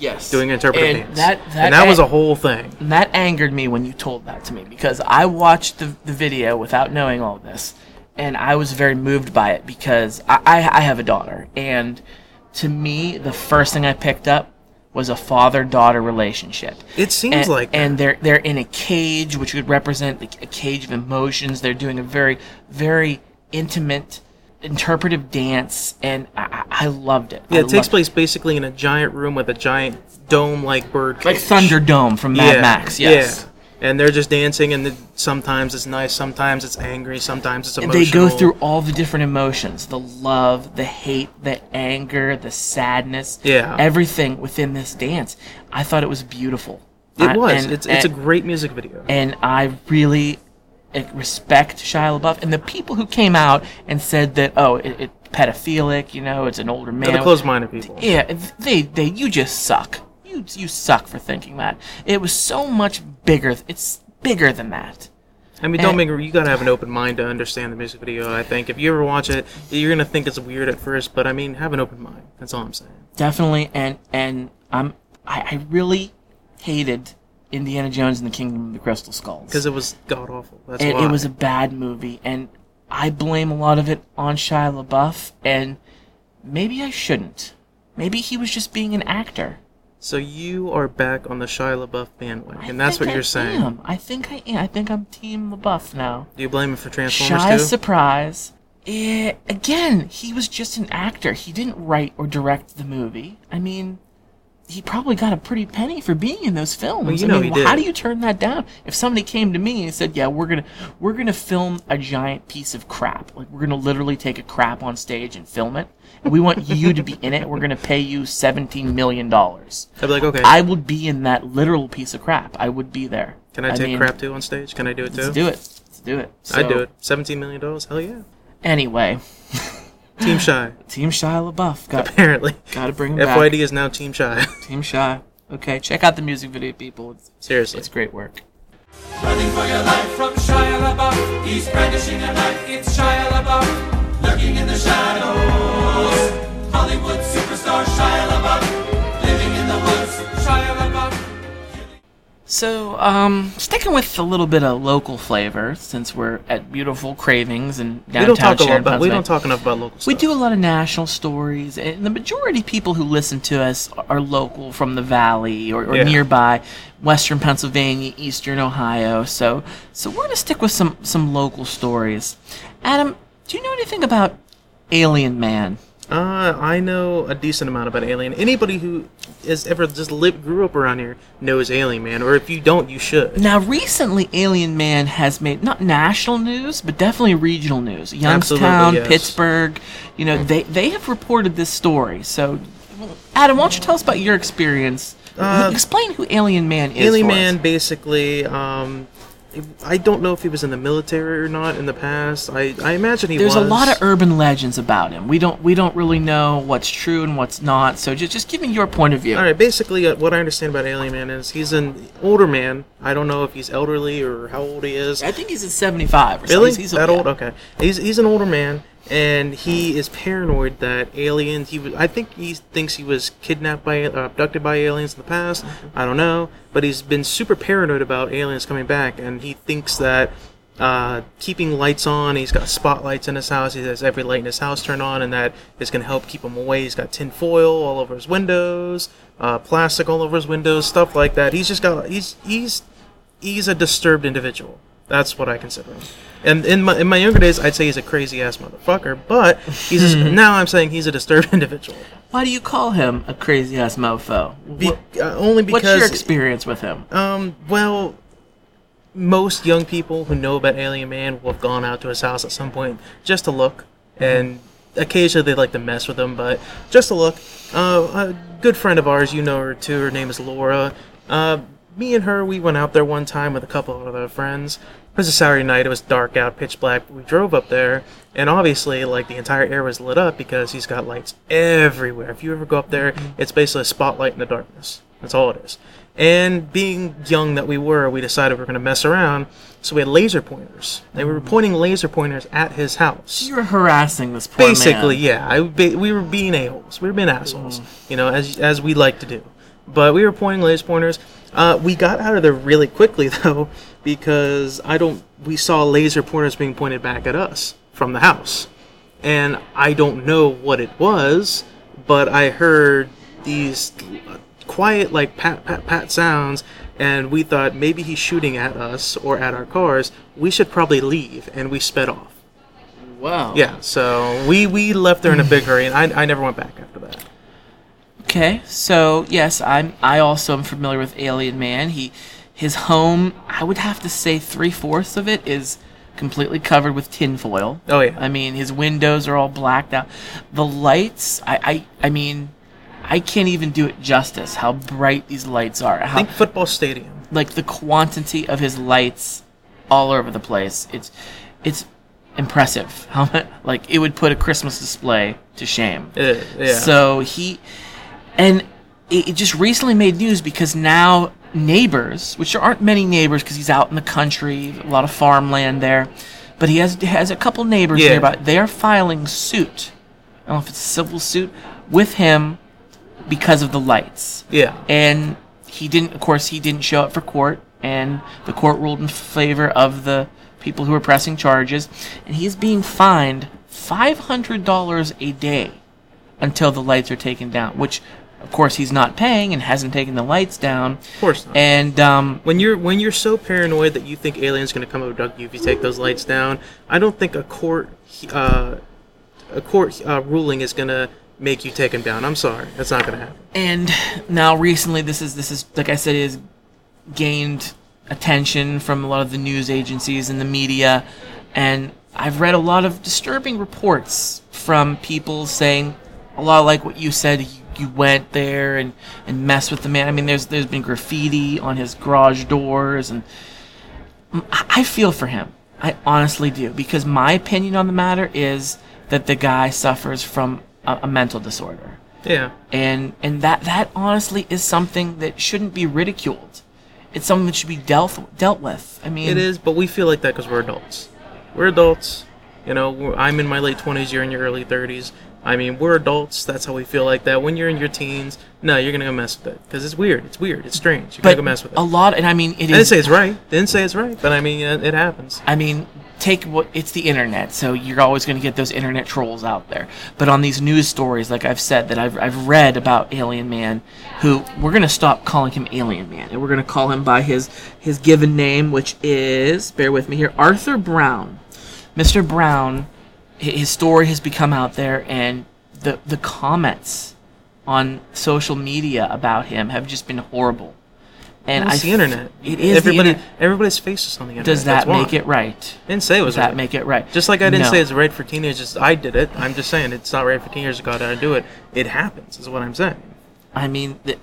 yes. doing interpretive and dance." That, that, and that was a- a whole thing. And that angered me when you told that to me because I watched the, the video without knowing all this, and I was very moved by it because I, I, I have a daughter, and to me, the first thing I picked up was a father-daughter relationship. It seems and, like that. and they're they're in a cage, which would represent a cage of emotions. They're doing a very very intimate, interpretive dance, and I, I loved it. Yeah, I it takes place basically in a giant room with a giant dome-like bird. like cage. Thunderdome from Mad yeah, Max. Yes. Yeah. And they're just dancing, and the, sometimes it's nice, sometimes it's angry, sometimes it's And emotional. they go through all the different emotions the love the hate the anger the sadness Yeah. everything within this dance i thought it was beautiful It I- was. and- it's it's a great music video. and i really uh, respect shia labeouf and the people who came out and said that oh it, it pedophilic you know it's an older man They're the closed-minded people. yeah they they you just suck you you suck for thinking that it was so much bigger it's bigger than that I mean, don't make you gotta have an open mind to understand the music video. I think if you ever watch it, you're gonna think it's weird at first, but I mean, have an open mind. That's all I'm saying. definitely and and i'm i, I really hated indiana jones and the kingdom of the crystal skulls Because it was god awful. That's it, why. it was a bad movie and i blame a lot of it on shia labeouf and maybe i shouldn't maybe he was just being an actor So you are back on the Shia LaBeouf bandwagon, I and that's what I you're saying. am. i think i am i think i'm team labeouf now Do you blame him for Transformers Shy too? surprise. Eh, again, he was just an actor. He didn't write or direct the movie. I mean, he probably got a pretty penny for being in those films. Well, you I know mean, he how do you turn that down? If somebody came to me and said, "Yeah, we're gonna we're gonna film a giant piece of crap. Like we're gonna literally take a crap on stage and film it, and we want you to be in it. We're gonna pay you seventeen million dollars." I'd be like, okay, I would be in that literal piece of crap. I would be there. can I take mean, crap too on stage? Can I do it too? Let's do it. Let's do it. I'd do it. Seventeen million dollars? Hell yeah. Anyway, Team Shy. Team Shia LaBeouf. Got Apparently, Gotta bring him FYD back. is now Team Shy. Team Shy. Okay, check out the music video, people. It's, Seriously. it's great work. Running for your life from Shia LaBeouf. He's brandishing a knife. It's Shia LaBeouf. Lurking in the shadows. Hollywood superstar Shia LaBeouf. So, um, sticking with a little bit of local flavor, since we're at beautiful Cravings and we downtown don't talk Sharon, about. We don't talk enough about local stuff. We do a lot of national stories, and the majority of people who listen to us are local from the valley or, or Yeah. nearby, Western Pennsylvania, Eastern Ohio. So, so we're gonna stick with some some local stories. Adam, do you know anything about Alien Man? Uh, I know a decent amount about Alien. Anybody who has ever just lived, grew up around here knows Alien Man, or if you don't, you should. Now, recently, Alien Man has made not national news, but definitely regional news. Youngstown, yes. Pittsburgh, you know, they they have reported this story. So, Adam, why don't you tell us about your experience? Uh, Explain who Alien Man is. Alien Man us. basically, um, I don't know if he was in the military or not in the past. I, I imagine he There's was. a lot of urban legends about him. We don't we don't really know what's true and what's not. So just just give me your point of view. All right, basically, uh, what I understand about Alien Man is he's an older man. I don't know if he's elderly or how old he is. I think he's at 75 or so. Really? He's, he's that old? Okay. He's he's an older man, and he is paranoid that aliens. He was. I think he thinks he was kidnapped by, uh, abducted by aliens in the past. I don't know, but he's been super paranoid about aliens coming back, and he thinks that. Uh, keeping lights on, he's got spotlights in his house. He has every light in his house turned on, and that is going to help keep him away. He's got tin foil all over his windows, uh, plastic all over his windows, stuff like that. He's just got he's he's he's a disturbed individual. That's what I consider him. And in my in my younger days, I'd say he's a crazy ass motherfucker. But he's a, *laughs* now I'm saying he's a disturbed *laughs* individual. Why do you call him a crazy ass mofo? Be, uh, only what's your experience with him? um well, most young people who know about Alien Man will have gone out to his house at some point just to look, and occasionally they like to mess with him, but just to look. Uh, a good friend of ours, you know her too. Her name is Laura. Uh, me and her, we went out there one time with a couple of other friends. It was a Saturday night. It was dark out, pitch black. We drove up there, and obviously, like the entire air was lit up because he's got lights everywhere. If you ever go up there, it's basically a spotlight in the darkness. That's all it is. And being young that we were, we decided we were going to mess around. So we had laser pointers. They were mm. pointing laser pointers at his house. You were harassing this poor Basically, man. yeah. I, we were being a holes. We were being assholes. Mm. You know, as as we like to do. But we were pointing laser pointers. Uh, we got out of there really quickly *laughs* though, because I don't. We saw laser pointers being pointed back at us from the house, and I don't know what it was. but I heard these quiet, like pat pat pat sounds, and we thought maybe he's shooting at us or at our cars. We should probably leave, and we sped off. Wow. Yeah, so we we left there in a big hurry, and I I never went back after that. Okay, so yes, I'm. I also am familiar with Alien Man. He, his home. I would have to say three fourths of it is completely covered with tinfoil. Oh yeah, I mean, his windows are all blacked out. The lights. I. I. I mean, I can't even do it justice. How bright these lights are. How, think football stadium. like the quantity of his lights all over the place. It's. It's impressive. *laughs* How? Like it would put a Christmas display to shame. Uh, yeah. So he, and it, it just recently made news because now neighbors, which there aren't many neighbors because he's out in the country, a lot of farmland there, but he has has a couple neighbors Yeah. nearby. They are filing suit. I don't know if it's a civil suit with him because of the lights. yeah. And he didn't, of course, he didn't show up for court, and the court ruled in favor of the people who were pressing charges, and he's being fined $500 a day until the lights are taken down, which, of course, he's not paying and hasn't taken the lights down. Of course not. And, um, when you're when you're so paranoid that you think aliens going to come abduct you if you take those lights down, I don't think a court uh, a court uh, ruling is going to make you take them down. I'm sorry, that's not going to happen. and now recently this is this is like I said is gained attention from a lot of the news agencies and the media and I've read a lot of disturbing reports from people saying a lot like what you said you, you went there and and messed with the man I mean there's there's been graffiti on his garage doors and I I feel for him I honestly do because my opinion on the matter is that the guy suffers from a, a mental disorder Yeah, and and that that honestly is something that shouldn't be ridiculed. It's something that should be dealt dealt with. I mean, it is, but we feel like that because we're adults. We're adults. You know, I'm in my late 20s. You're in your early 30s. I mean, we're adults. That's how we feel like that. When you're in your teens, no, you're gonna go mess with it because it's weird. It's weird. It's strange. You're but gonna go mess with it. a lot, and I mean, it I didn't is. say it's right. Didn't say it's right, but I mean, it, it happens. I mean, take what it's the internet, so you're always going to get those internet trolls out there. But on these news stories, like I've said, that I've I've read about Alien Man, who we're going to stop calling him Alien Man, and we're going to call him by his his given name, which is bear with me here, Arthur Brown. Mr. Brown, his story has become out there, and the the comments on social media about him have just been horrible. And it's I the internet. It is Everybody, the internet. everybody's face is on the internet. Does That's that why. make it right? I Didn't say it was Does that right. make it right? Just like I didn't No. say it's right for teenagers. I did it. I'm just saying it's not right for teenagers to go out and do it. It happens, is what I'm saying. I mean, the,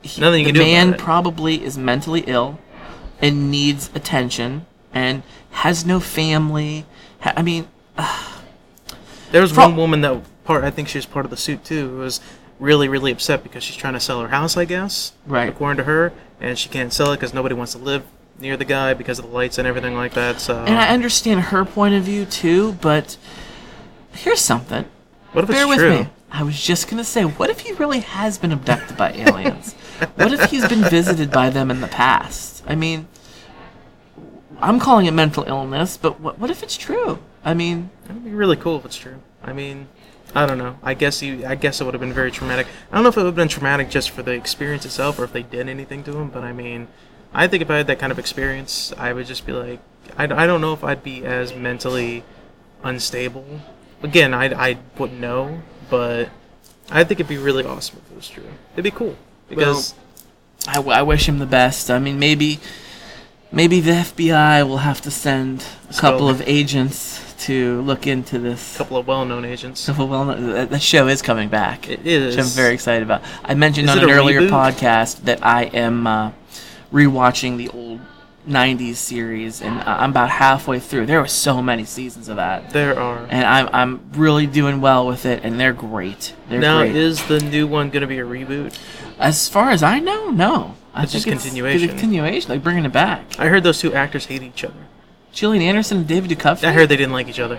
he, *sighs* Nothing you the can do man probably is mentally ill and needs attention and has no family. Ha- I mean, There was one woman that part. I think she was part of the suit too. Was really, really upset because she's trying to sell her house. I guess, Right. According to her, and she can't sell it because nobody wants to live near the guy because of the lights and everything like that. So, and I understand her point of view too, but here's something. what if it's Bear with true? me. I was just gonna say, what if he really has been abducted by aliens? what if he's been visited by them in the past? I mean, I'm calling it mental illness, but what, what if it's true? I mean, That'd be really cool if it's true. I mean, I don't know. I guess you. I guess it would have been very traumatic. I don't know if it would have been traumatic just for the experience itself, or if they did anything to him. But I mean, I think if I had that kind of experience, I would just be like, I, I don't know if I'd be as mentally unstable. Again, I I wouldn't know, but I think it'd be really awesome if it was true. It'd be cool because I, w- I wish him the best. I mean, maybe maybe the FBI will have to send a couple go. of agents to look into this. a couple of well-known agents. So, well, that show is coming back. It is. Which I'm very excited about. I mentioned Is on an earlier reboot? podcast that I am uh, rewatching the old '90s series, and I- I'm about halfway through. There were so many seasons of that, There are. and I'm I'm really doing well with it, and they're great. They're now, great. is the new one going to be a reboot? as far as I know, no. It's think just it's continuation. continuation, like bringing it back. I heard those two actors hate each other. Gillian Anderson and David Duchovny. I heard they didn't like each other.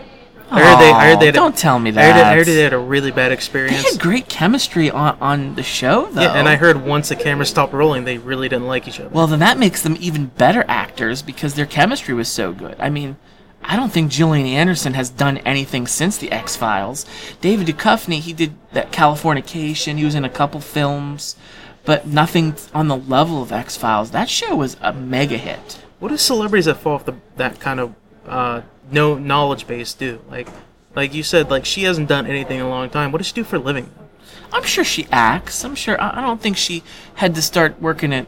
I heard they. I heard they. Had, don't tell me I heard, that. I heard they had a really bad experience. They had great chemistry on, on the show, though. yeah, and I heard once the camera stopped rolling, they really didn't like each other. Well, then that makes them even better actors because their chemistry was so good. I mean, I don't think Gillian Anderson has done anything since the X Files. David Duchovny, he did that Californication. He was in a couple films, but nothing on the level of X Files. That show was a mega hit. What do celebrities that fall off the, that kind of uh, no knowledge base do? Like, like you said, like she hasn't done anything in a long time. What does she do for a living? I'm sure she acts. I'm sure. I I don't think she had to start working at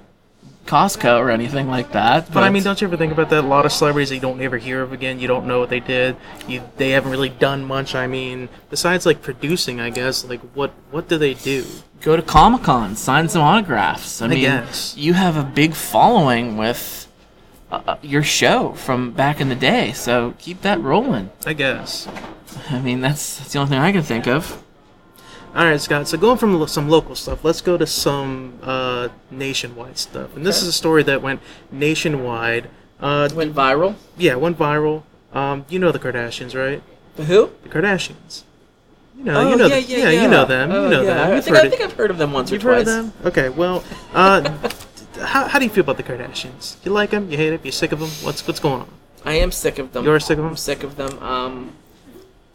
Costco or anything like that. But I mean, don't you ever think about that? A lot of celebrities that you don't ever hear of again. You don't know what they did. You they haven't really done much. I mean, besides like producing, I guess. Like what what do they do? go to Comic Con, sign some autographs. I, mean, guess. you have a big following with uh, uh, your show from back in the day, so keep that rolling. I guess. I mean, that's, that's the only thing I can think of. All right, Scott. So going from lo- some local stuff, let's go to some uh, nationwide stuff. And this Okay. is a story that went nationwide. Uh, Went viral. yeah, went viral. Um, you know the Kardashians, right? The who? The Kardashians. You know, you know, yeah, the- you know them. Oh, you know yeah. them. I think, I think I've heard of them once You've or heard twice. of them? Okay, well, uh, *laughs* how, how do you feel about the Kardashians? You like them? You hate them? You sick of them? What's what's going on? I am sick of them. You're sick of them? I'm sick of them. Um,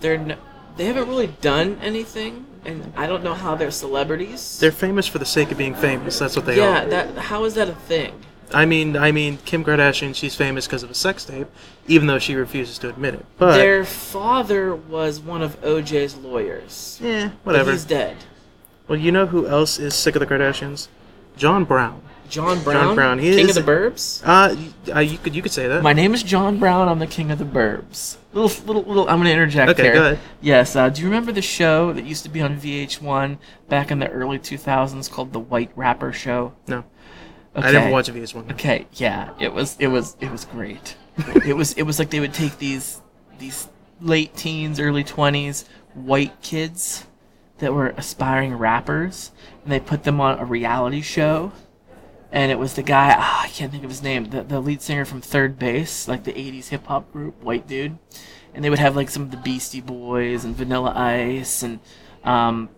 they're they haven't really done anything, and I don't know how they're celebrities. They're famous for the sake of being famous. That's what they yeah, are. Yeah. That how is that a thing? I mean, I mean, Kim Kardashian. She's famous because of a sex tape, even though she refuses to admit it. But Their father was one of OJ's lawyers. yeah, But whatever. He's dead. Well, you know who else is sick of the Kardashians? John Brown. John Brown. Brown, he King is- of the Burbs. Uh, uh, you could you could say that. My name is John Brown. I'm the king of the burbs. Little, little, little. I'm gonna interject Okay, here. go ahead. Yes. Uh, do you remember the show that used to be on VH1 back in the early 2000s called The White Rapper Show? no, Okay. I never watched VH1. Okay. Yeah. It was. It was. It was great. *laughs* it was. It was like they would take these these late teens, early 20s white kids that were aspiring rappers, and they put them on a reality show. And it was the guy, ah, I can't think of his name, the, the lead singer from 3rd Bass, like the 80s hip hop group, white dude. And they would have like some of the Beastie Boys and Vanilla Ice and um,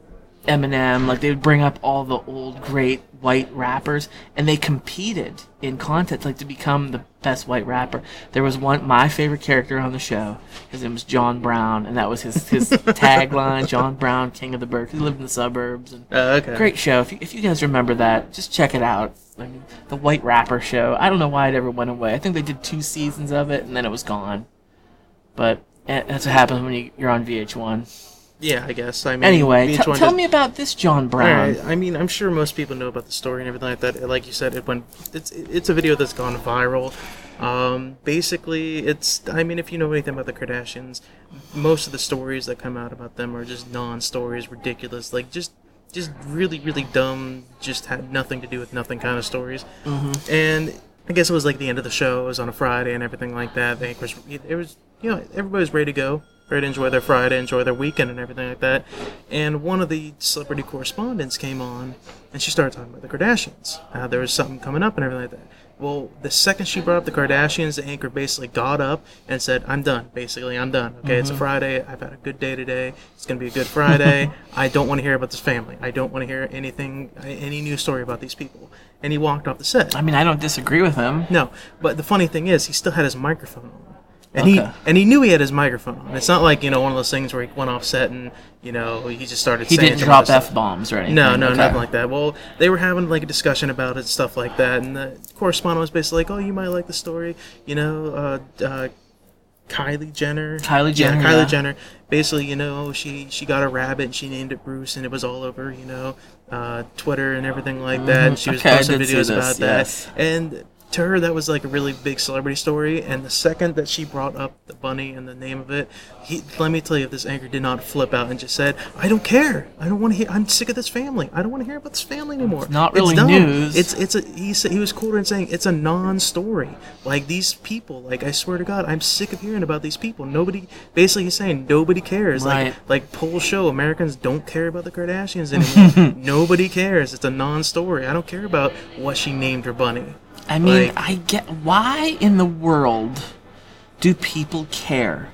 Eminem. Like they would bring up all the old great white rappers and they competed in contests like to become the best white rapper. There was one, my favorite character on the show. His name was John Brown, and that was his, his *laughs* tagline John Brown, King of the Bird. He lived in the suburbs. And Uh, okay. Great show. If you, if you guys remember that, just check it out. I mean, the White Rapper show. I don't know why it ever went away. I think they did two seasons of it and then it was gone. But eh, that's what happens when you, you're on VH1. Yeah, I guess. I mean, Anyway, t- tell does- me about this John Brown. Alright, I mean, I'm sure most people know about the story and everything like that. Like you said, it went. It's it's a video that's gone viral. Um, basically, it's. I mean, if you know anything about the Kardashians, most of the stories that come out about them are just non-stories, ridiculous, like just just really really dumb, just had nothing to do with nothing kind of stories. Mm-hmm. And I guess it was like the end of the show. It was on a Friday and everything like that. They was it was you know everybody was ready to go, to enjoy their Friday, enjoy their weekend and everything like that. And one of the celebrity correspondents came on, and she started talking about the Kardashians. Uh, there was something coming up and everything like that. Well, the second she brought up the Kardashians, the anchor basically got up and said, "I'm done. Basically, I'm done. Okay, it's a Friday. I've had a good day today. It's gonna be a good Friday. *laughs* I don't want to hear about this family. I don't want to hear anything, any new story about these people." And he walked off the set. I mean, I don't disagree with him. No, but the funny thing is, he still had his microphone on, and Okay. he and he knew he had his microphone on. It's not like you know one of those things where he went off set and you know he just started. He saying didn't drop f bombs or anything. No, no, Okay. nothing like that. Well, they were having like a discussion about it, stuff like that, and the correspondent was basically like, "Oh, you might like the story, you know." Uh, uh, Kylie Jenner. Kylie Jenner, Yeah, Kylie yeah. Jenner. Basically, you know, she she got a rabbit and she named it Bruce, and it was all over, you know, uh, Twitter and everything like that. And she was Mm-hmm. Okay, posting videos about that. And to her, that was like a really big celebrity story. And the second that she brought up the bunny and the name of it, he let me tell you, this anchor did not flip out and just said, "I don't care. I don't want to hear. I'm sick of this family. I don't want to hear about this family anymore." It's not really dumb. news. It's it's a he said he was quoted in saying it's a non-story. Like these people, like I swear to God, I'm sick of hearing about these people. Nobody, basically, he's saying nobody cares. Right. Like like polls show, Americans don't care about the Kardashians anymore. *laughs* nobody cares. It's a non-story. I don't care about what she named her bunny. I mean, Like- I get why in the world do people care?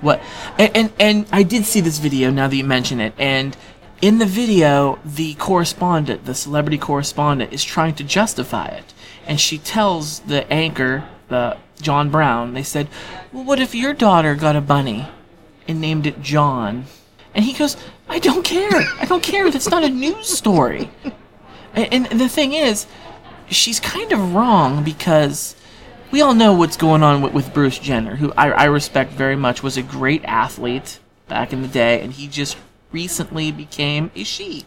What? And, and and I did see this video now that you mention it, and in the video, the correspondent, the celebrity correspondent, is trying to justify it, and she tells the anchor the John Brown, they said, "Well, what if your daughter got a bunny and named it John?" And he goes, "I don't care. I don't care. That's not a news story." *laughs* And, and the thing is, she's kind of wrong because we all know what's going on with, with Bruce Jenner, who I, I respect very much, was a great athlete back in the day, and he just recently became a she.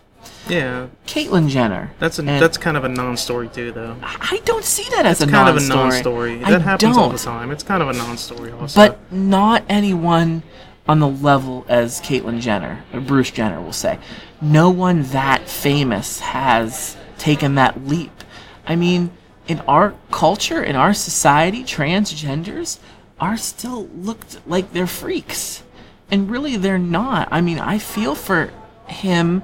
Yeah, Caitlyn Jenner. that's a, And that's kind of a non-story too, though. I don't see that as a kind of a non-story. non-story. I That happens all the time. It's kind of a non-story also. But not anyone on the level as Caitlyn Jenner, or Bruce Jenner will say. No one that famous has taken that leap. I mean, in our culture, in our society, transgenders are still looked like they're freaks. And really, they're not. I mean, I feel for him,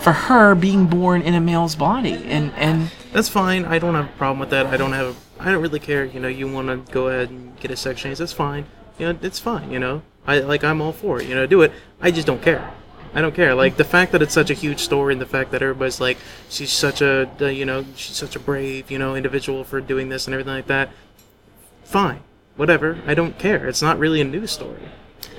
for her being born in a male's body. And, and That's fine. I don't have a problem with that. I don't have. I don't really care. You know, you want to go ahead and get a sex change. That's fine. You know, it's fine. You know, I like. I'm all for it. You know, do it. I just don't care. I don't care. Like the fact that it's such a huge story, and the fact that everybody's like, she's such a, uh, you know, she's such a brave, you know, individual for doing this and everything like that. Fine, whatever. I don't care. It's not really a news story.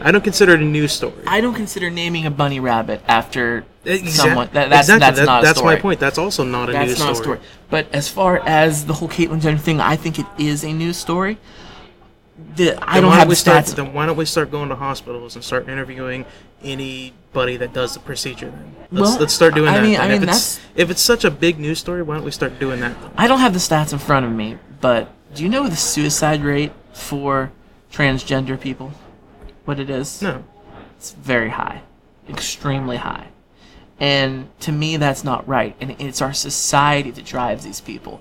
I don't consider it a news story. I don't consider naming a bunny rabbit after Exact- someone. That, that's exactly. that's That- not a that's story. my point. That's also not a That's news not a story. story. But as far as the whole Caitlyn Jenner thing, I think it is a news story. The, I don't have the start, stats. Then why don't we start going to hospitals and start interviewing anybody that does the procedure? Then let's, Well, let's start doing I that. mean- I mean, if it's if it's such a big news story, why don't we start doing that? Then? I don't have the stats in front of me, but do you know the suicide rate for transgender people? What it is? No, It's very high, extremely high. And to me, that's not right. And it's our society that drives these people.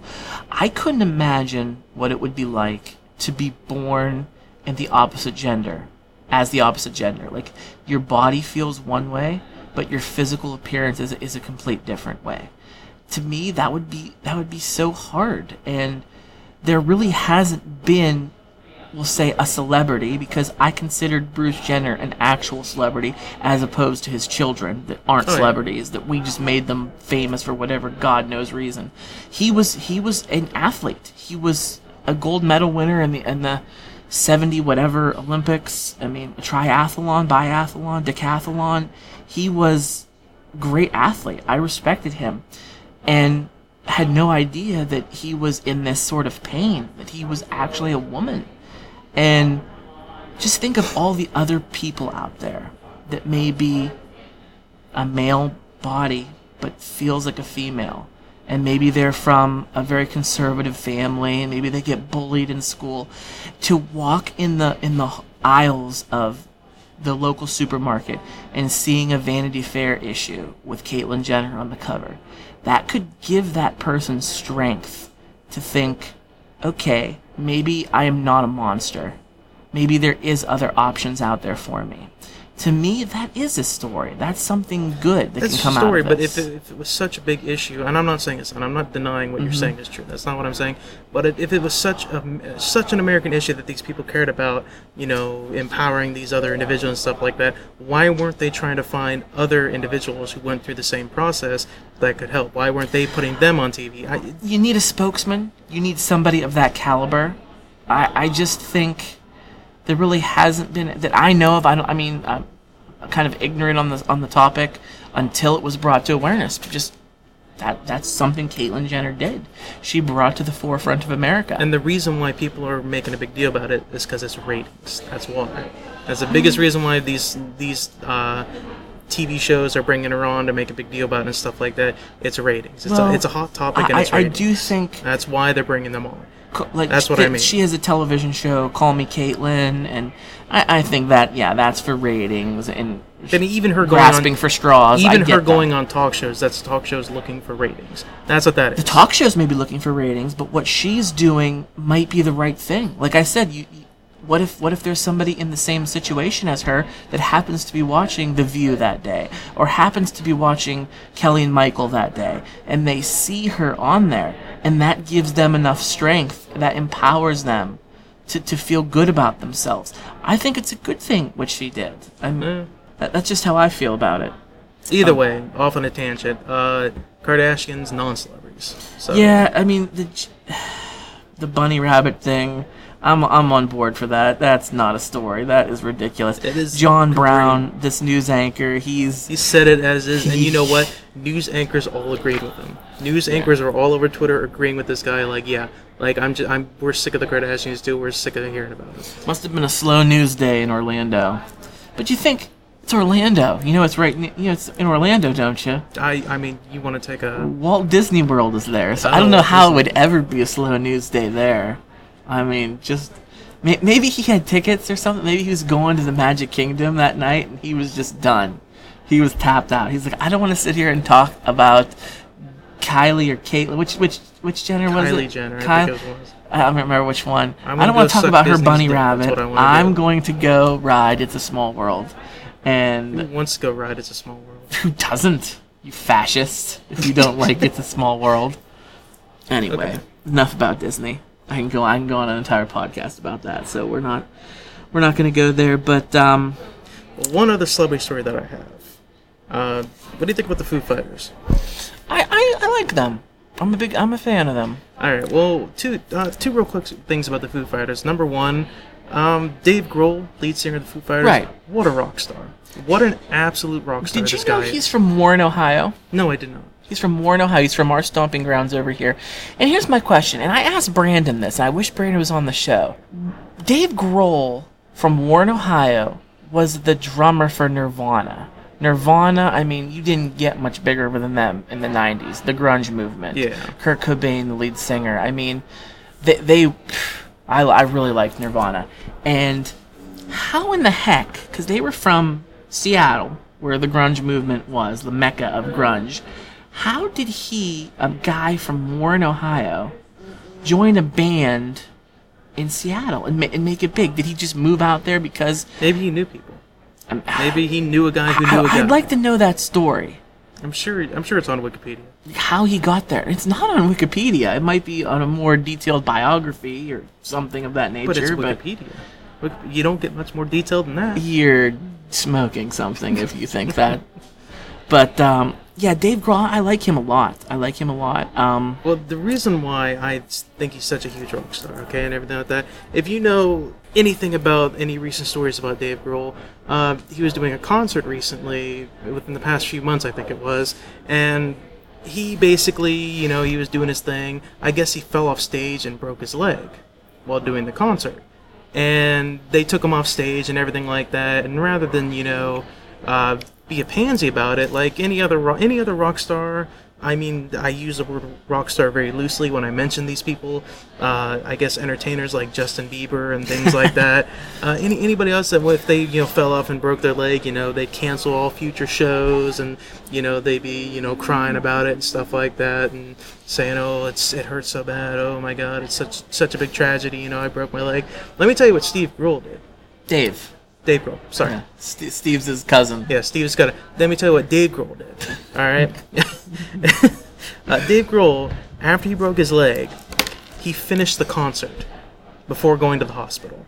I couldn't imagine what it would be like to be born in the opposite gender, as the opposite gender. Like, your body feels one way, but your physical appearance is, is a complete different way. To me, that would be that would be so hard. And there really hasn't been we'll say a celebrity because I considered Bruce Jenner an actual celebrity as opposed to his children that aren't Oh, yeah. celebrities that we just made them famous for whatever god knows reason. He was he was an athlete. He was a gold medal winner in the in the 70 whatever Olympics. I mean, triathlon, biathlon, decathlon. He was great athlete. I respected him. And had no idea that he was in this sort of pain, that he was actually a woman. And just think of all the other people out there that may be a male body but feels like a female. And maybe they're from a very conservative family and maybe they get bullied in school. To walk in the in the aisles of the local supermarket and seeing a Vanity Fair issue with Caitlyn Jenner on the cover, that could give that person strength to think, okay, maybe I am not a monster. Maybe there is other options out there for me. To me, that is a story. That's something good that That's can come story. out of this. But this. if it, if it was such a big issue, and I'm not saying it's, and I'm not denying what you're Mm-hmm. saying is true. That's not what I'm saying. But if it was such a such an American issue that these people cared about, you know, empowering these other individuals and stuff like that, why weren't they trying to find other individuals who went through the same process that could help? Why weren't they putting them on TV? I, you need a spokesman. You need somebody of that caliber. I, I just think there really hasn't been that I know of. I don't. I mean, I'm kind of ignorant on the on the topic until it was brought to awareness. Just that that's something Caitlyn Jenner did. She brought to the forefront of America. And the reason why people are making a big deal about it is because it's ratings. That's why. That's the biggest reason why these these uh, TV shows are bringing her on to make a big deal about it and stuff like that. It's ratings. It's, Well, a, it's a hot topic and I, it's I, I do think That's why they're bringing them on. Like That's what I mean. She has a television show, Call Me Caitlyn, and I, I think that yeah, that's for ratings and And even her going grasping on, for straws. Even her that. going on talk shows. That's talk shows looking for ratings. That's what that is. the talk shows may be looking for ratings, but what she's doing might be the right thing. Like I said, you, you- what if what if there's somebody in the same situation as her that happens to be watching The View that day, or happens to be watching Kelly and Michael that day, and they see her on there, and that gives them enough strength, that empowers them to, to feel good about themselves. I think it's a good thing what she did. I'm, that, that's just how I feel about it. Either Um, way, off on a tangent. Uh, Kardashians, non-celebrities. So Yeah, I mean, the, *sighs* the bunny rabbit thing. I'm I'm on board for that. That's not a story. That is ridiculous. It is John agreed. Brown, this news anchor. He's He said it as is, and you know what? News anchors all agreed with him. News anchors are all over Twitter agreeing with this guy. Like, yeah, like I'm just, I'm, we're sick of the Kardashians too. We're sick of hearing about it. must have been a slow news day in Orlando. But you think it's Orlando? You know it's right. You know it's in Orlando, don't you? I, I mean, you want to take a Walt Disney World is there, so I Oh, don't know how it would ever be a slow news day there. I mean, just may- maybe he had tickets or something. Maybe he was going to the Magic Kingdom that night and he was just done. He was tapped out. He's like, I don't want to sit here and talk about Kylie or Caitlyn. Which which which Jenner was it? Kylie Jenner. I Ky- think it was. I don't remember which one. I'm I don't want to talk about her bunny. Rabbit. I I'm do. going to go ride It's a Small World. Who And wants to go ride? It's a small world. *laughs* who doesn't? You fascist. If you don't like *laughs* It's a Small World. Anyway, Okay. enough about Disney. I can go. I can go on an entire podcast about that. So we're not. We're not going to go there. But um, one other celebrity story that I have. Uh, what do you think about the Foo Fighters? I, I I like them. I'm a big. I'm a fan of them. All right. Well, two uh, two real quick things about the Foo Fighters. Number one, um, Dave Grohl, lead singer of the Foo Fighters. Right. What a rock star. What an absolute rock star Did you this know guy he's is. from Warren, Ohio? No, I did not. He's from Warren, Ohio. He's from our stomping grounds over here. And here's my question, and I asked Brandon this. I wish Brandon was on the show. Dave Grohl from Warren, Ohio, was the drummer for Nirvana. Nirvana, I mean, you didn't get much bigger than them in the 90s, the grunge movement. Yeah. Kurt Cobain, the lead singer. I mean, they, they I, I really liked Nirvana. And how in the heck, because they were from Seattle, where the grunge movement was, the mecca of grunge, how did he, a guy from Warren, Ohio, join a band in Seattle and, ma- and make it big? Did he just move out there because Maybe he knew people. um, Maybe he knew a guy who knew a guy. I'd like to know that story. I'm sure. I'm sure it's on Wikipedia. How he got there. It's not on Wikipedia. It might be on a more detailed biography or something of that nature. But it's Wikipedia. Wik- You don't get much more detail than that. you're smoking something if you think that. *laughs* But um, yeah, Dave Grohl, I like him a lot. I like him a lot. Um, Well, the reason why I think he's such a huge rock star, okay, and everything like that, if you know anything about any recent stories about Dave Grohl, uh, he was doing a concert recently, within the past few months, I think it was, and he basically, you know, he was doing his thing. I guess he fell off stage and broke his leg while doing the concert. And they took him off stage and everything like that, and rather than, you know, uh, be a pansy about it, like any other ro- any other rock star. I mean, I use the word rock star very loosely when I mention these people. Uh, I guess entertainers like Justin Bieber and things like *laughs* that. Uh, any anybody else that if they you know fell off and broke their leg, you know they'd cancel all future shows and you know they'd be you know crying about it and stuff like that and saying oh it's it hurts so bad oh my god it's such such a big tragedy you know I broke my leg. Let me tell you what Steve Grohl did. Dave. Dave Grohl, sorry. Yeah, St- Steve's his cousin. Yeah, Steve's got. Let me tell you what Dave Grohl did. All right, *laughs* uh, Dave Grohl, after he broke his leg, he finished the concert before going to the hospital.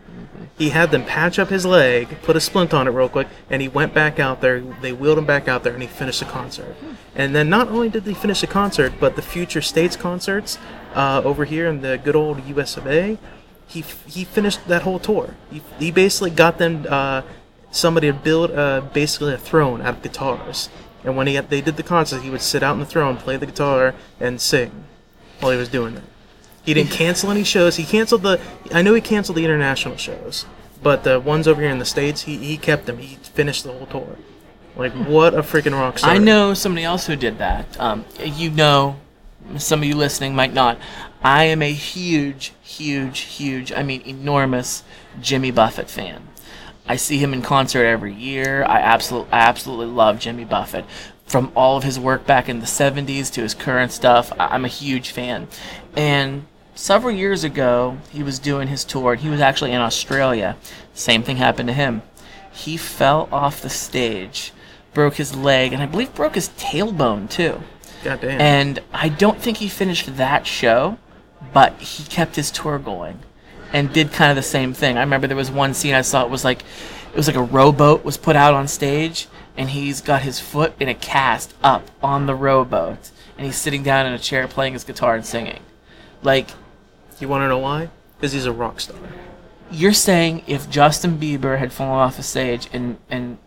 He had them patch up his leg, put a splint on it real quick, and he went back out there. They wheeled him back out there, and he finished the concert. And then not only did he finish the concert, but the future states concerts uh, over here in the good old U.S. of A. He, he finished that whole tour. He, he basically got them uh, somebody to build uh, basically a throne out of guitars. And when he had, they did the concert, he would sit out on the throne, play the guitar, and sing while he was doing that. He didn't cancel any shows. He canceled the. I know he canceled the international shows, but the ones over here in the states, he, he kept them. He finished the whole tour. Like what a freaking rock star! I know somebody else who did that. Um, you know, some of you listening might not. I am a huge, huge, huge, I mean, enormous Jimmy Buffett fan. I see him in concert every year. I absolutely, I absolutely love Jimmy Buffett. From all of his work back in the 70s to his current stuff, I- I'm a huge fan. And several years ago, he was doing his tour, and he was actually in Australia. Same thing happened to him. He fell off the stage, broke his leg, and I believe broke his tailbone too. God damn. And I don't think he finished that show, but he kept his tour going and did kind of the same thing. I remember there was one scene I saw it was like it was like a rowboat was put out on stage and he's got his foot in a cast up on the rowboat and he's sitting down in a chair playing his guitar and singing. Like You want to know why? Because he's a rock star. You're saying if Justin Bieber had fallen off a stage and and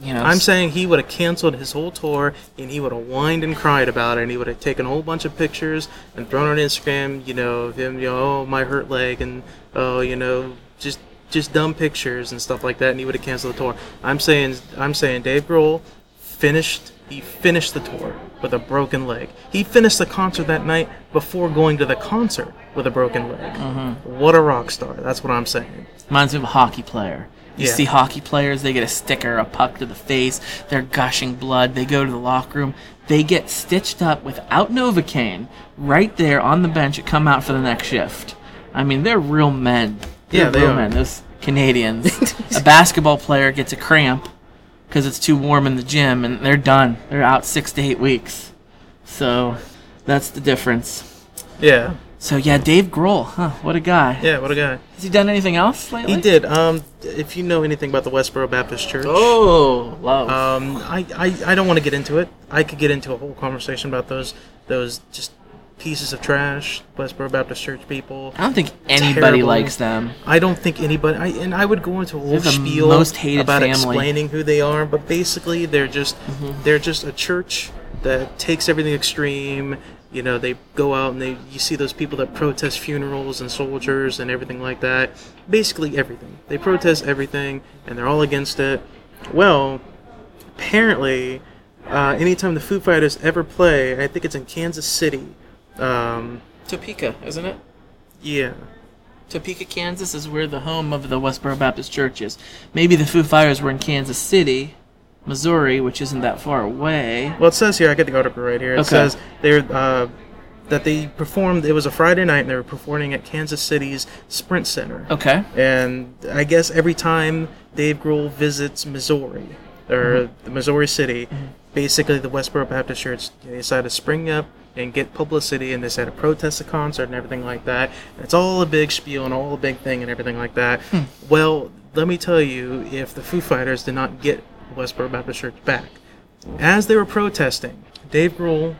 you know I'm saying he would have canceled his whole tour and he would have whined and cried about it and he would have taken a whole bunch of pictures and thrown on Instagram, you know, of him, you know, oh my hurt leg and oh, you know, just just dumb pictures and stuff like that and he would have canceled the tour. I'm saying I'm saying Dave Grohl finished he finished the tour with a broken leg. He finished the concert that night before going to the concert with a broken leg. Mm-hmm. What a rock star. That's what I'm saying. reminds me of a hockey player. You Yeah. see hockey players, they get a sticker, a puck to the face, they're gushing blood, they go to the locker room, they get stitched up without Novocaine right there on the bench and come out for the next shift. I mean, they're real men. They're Yeah, they real are. men, those Canadians. *laughs* a basketball player gets a cramp because it's too warm in the gym and they're done. They're out six to eight weeks. So that's the difference. Yeah. So yeah, Dave Grohl, huh? What a guy. Yeah, what a guy. Has he done anything else lately? He did. Um, if you know anything about the Westboro Baptist Church, Oh, love. um, I, I, I don't want to get into it. I could get into a whole conversation about those those just pieces of trash, Westboro Baptist Church people. I don't think anybody terrible. likes them. I don't think anybody. I, and I would go into a whole the spiel most hated about family. Mm-hmm. explaining who they are, but basically they're just they're just a church that takes everything extreme. You know, they go out and they you see those people that protest funerals and soldiers and everything like that. Basically everything. They protest everything and they're all against it. Well, apparently, uh, anytime the Foo Fighters ever play, I think it's in Kansas City. Um, Topeka, isn't it? yeah. Topeka, Kansas is where the home of the Westboro Baptist Church is. Maybe the Foo Fighters were in Kansas City, Missouri, which isn't that far away. Well, it says here. I get the article right here. It Okay. says they're uh, that they performed. It was a Friday night, and they were performing at Kansas City's Sprint Center. Okay. And I guess every time Dave Grohl visits Missouri or mm-hmm. the Missouri City, mm-hmm. basically the Westboro Baptist Church they decide to spring up and get publicity, and they decide to protest the concert and everything like that. And it's all a big spiel and all a big thing and everything like that. Hmm. Well, let me tell you, if the Foo Fighters did not get Westboro Baptist Church back, as they were protesting, Dave Grohl,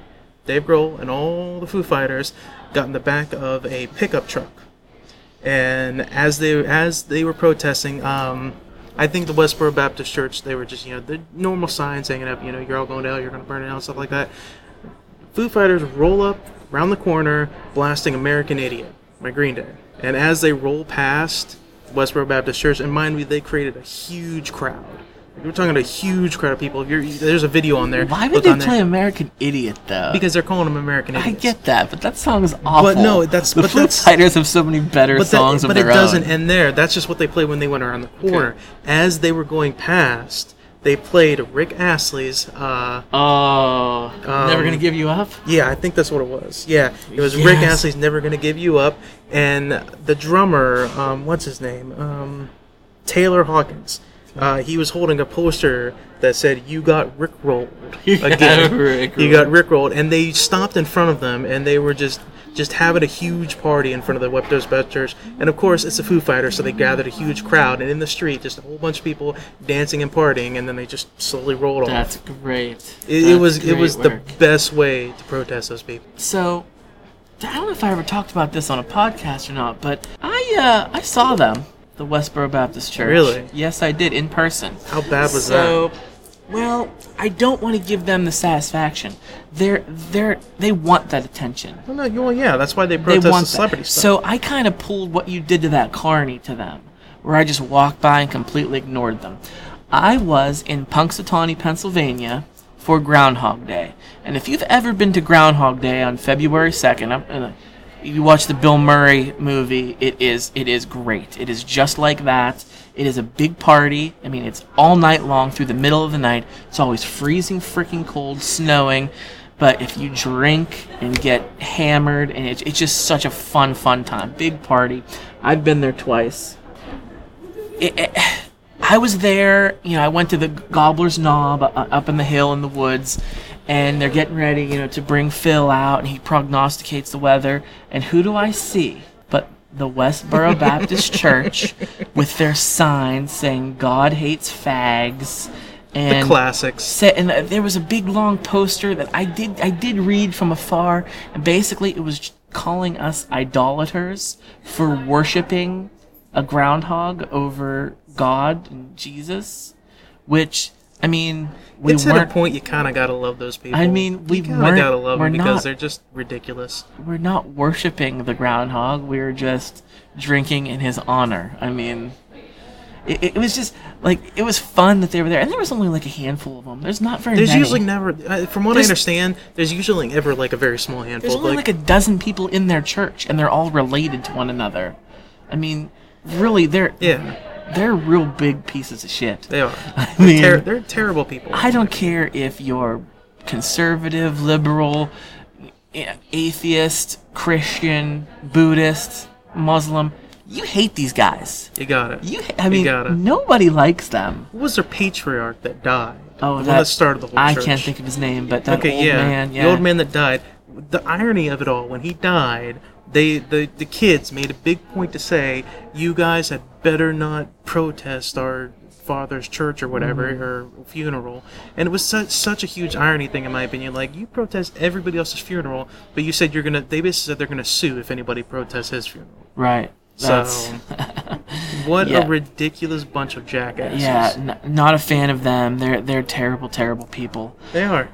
Dave Grohl, and all the Foo Fighters got in the back of a pickup truck and as they as they were protesting, um, I think the Westboro Baptist Church they were just you know the normal signs hanging up, you know, you're all going to hell, you're going to burn it out, stuff like that. Foo Fighters roll up around the corner, blasting "American Idiot" by Green Day, and as they roll past Westboro Baptist Church, and mind you, they created a huge crowd. We're talking to a huge crowd of people. You're, there's a video on there. Why would Look they there. play American Idiot though? Because they're calling them American Idiot. I get that, but that song is awful. But no, that's- the but Foo that's- Fighters have so many better but songs of but it doesn't end there. That's just what they played when they went around the corner. As they were going past, they played Rick Astley's. Uh, Oh, never Um, gonna give you up. yeah, I think that's what it was. Yeah, it was Rick Astley's "Never Gonna Give You Up," and the drummer, um, what's his name, um, Taylor Hawkins. Uh, he was holding a poster that said "You got Rickrolled." *laughs* Again, Rickrolled. you got Rickrolled, and they stopped in front of them, and they were just just having a huge party in front of the Westboro Baptist Church. And of course, it's a Foo Fighters, so they gathered a huge crowd, and in the street, just a whole bunch of people dancing and partying, and then they just slowly rolled off. That's great. It, it That's was it was work. the best way to protest those people. So, I don't know if I ever talked about this on a podcast or not, but I uh, I saw them, the Westboro Baptist Church. Really? Yes, I did in person. How bad was that? so, well, I don't want to give them the satisfaction. They're they're they want that attention. Well, no, you- well, yeah, that's why they They want the that. celebrity stuff. So I kind of pulled what you did to that Carney to them, where I just walked by and completely ignored them. I was in Punxsutawney, Pennsylvania, for Groundhog Day, and if you've ever been to Groundhog Day on February second, uh, you watch the Bill Murray movie. It is it is great. It is just like that. It is a big party. I mean, it's all night long through the middle of the night. It's always freezing, freaking cold, snowing. But if you drink and get hammered, and it's, it's just such a fun, fun time. Big party. I've been there twice. It, it, I was there, you know, I went to the Gobbler's Knob uh, up in the hill in the woods, and they're getting ready, you know, to bring Phil out, and he prognosticates the weather. And who do I see? But the Westboro *laughs* Baptist Church with their sign saying "God hates fags." And the classics. set and there was a big long poster that I did I did read from afar and basically it was calling us idolaters for worshiping a groundhog over God and Jesus, which I mean, we it's at a point you kind of gotta love those people. I mean, we kind of weren't- gotta love them because not- they're just ridiculous. we're not worshiping the groundhog. We're just drinking in his honor. I mean, it, it was just like it was fun that they were there, and there was only like a handful of them. There's not very There's many. usually never, uh, from what There's- I understand, there's usually ever like a very small handful. There's only like, like a dozen people in their church, and they're all related to one another. I mean, really, they're yeah, they're real big pieces of shit. they are. *laughs* I They're, mean, ter- they're terrible people. I don't care if you're conservative, liberal, atheist, Christian, Buddhist, Muslim. You hate these guys. You got it. You, I mean, it. nobody likes them. Who was their patriarch that died? Oh, that- that started the whole I church. can't think of his name, but that okay, old yeah, man, yeah, the old man that died. The irony of it all, when he died, they the the kids made a big point to say, "You guys had better not protest our father's church or whatever Mm-hmm. or funeral." And it was such such a huge irony thing, in my opinion. Like you protest everybody else's funeral, but you said you're gonna. They basically said they're gonna sue if anybody protests his funeral. right. That's, So, *laughs* what Yeah. a ridiculous bunch of jackasses. yeah, n- not a fan of them. They're they're terrible, terrible people. they are.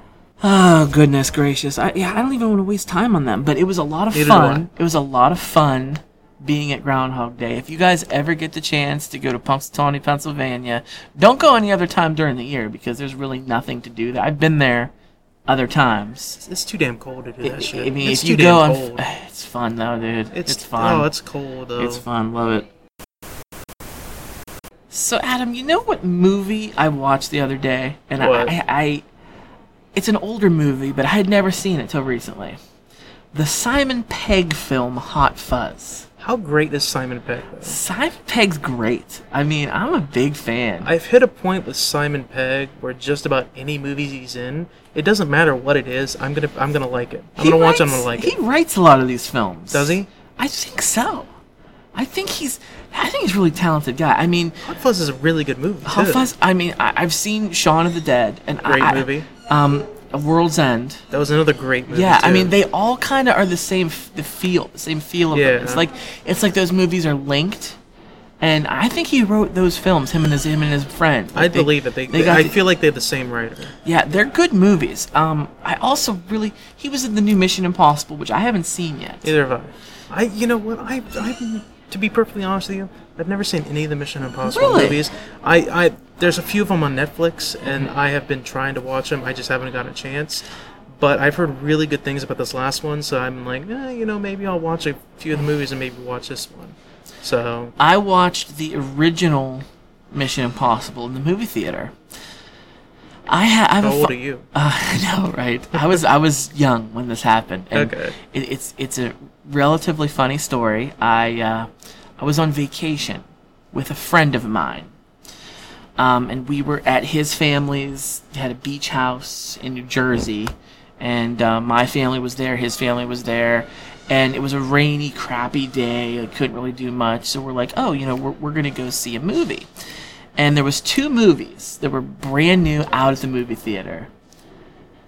Oh goodness gracious! I, yeah, I don't even want to waste time on them. But it was a lot of Neither fun. It was a lot of fun being at Groundhog Day. If you guys ever get the chance to go to Punxsutawney, Pennsylvania, don't go any other time during the year because there's really nothing to do there. I've been there other times. It's too damn cold to do that shit. I mean, it's if you go on, *sighs* it's fun though, dude. It's, It's, fun. Oh, it's cold though. It's fun. Love it. So, Adam, you know what movie I watched the other day? And I, I, I, it's an older movie, but I had never seen it till recently. The Simon Pegg film Hot Fuzz. How great is Simon Pegg? Though? Simon Pegg's great. I mean, I'm a big fan. I've hit a point with Simon Pegg where just about any movies he's in, it doesn't matter what it is. I'm gonna I'm gonna like it. I'm He gonna watch it. I'm gonna like He it. He writes a lot of these films. Does he? I think so. I think he's. I think he's a really talented guy. I mean, Hot Fuzz is a really good movie. Hot too. Fuzz. I mean, I, I've seen Shaun of the Dead and Great I, I- movie. Um, A World's End. That was another great movie. Yeah, I mean, they all kind of are the same. f- The feel, the same feel of them. It's Yeah. like it's like those movies are linked. And I think he wrote those films. Him and his him and his friend. I they- believe it. They, they got I the- feel like they're the same writer. Yeah, they're good movies. Um, I also really he was in the new Mission Impossible, which I haven't seen yet. Neither have I. I, you know what? I, I, to be perfectly honest with you, I've never seen any of the Mission Impossible Really? movies. I, I, there's a few of them on Netflix, and I have been trying to watch them. I just haven't gotten a chance. But I've heard really good things about this last one, so I'm like, eh, you know, maybe I'll watch a few of the movies and maybe watch this one. So I watched the original Mission Impossible in the movie theater. I, ha- I have how a old fu- are you? Uh, *laughs* I know, right? I was I was young when this happened. And Okay. It, it's it's a relatively funny story. I uh, I was on vacation with a friend of mine, um, and we were at his family's. Had a beach house in New Jersey, and uh, my family was there. His family was there. And it was a rainy, crappy day. I couldn't really do much. So we're like, oh, you know, we're, we're to go see a movie and there was two movies that were brand new out at the movie theater.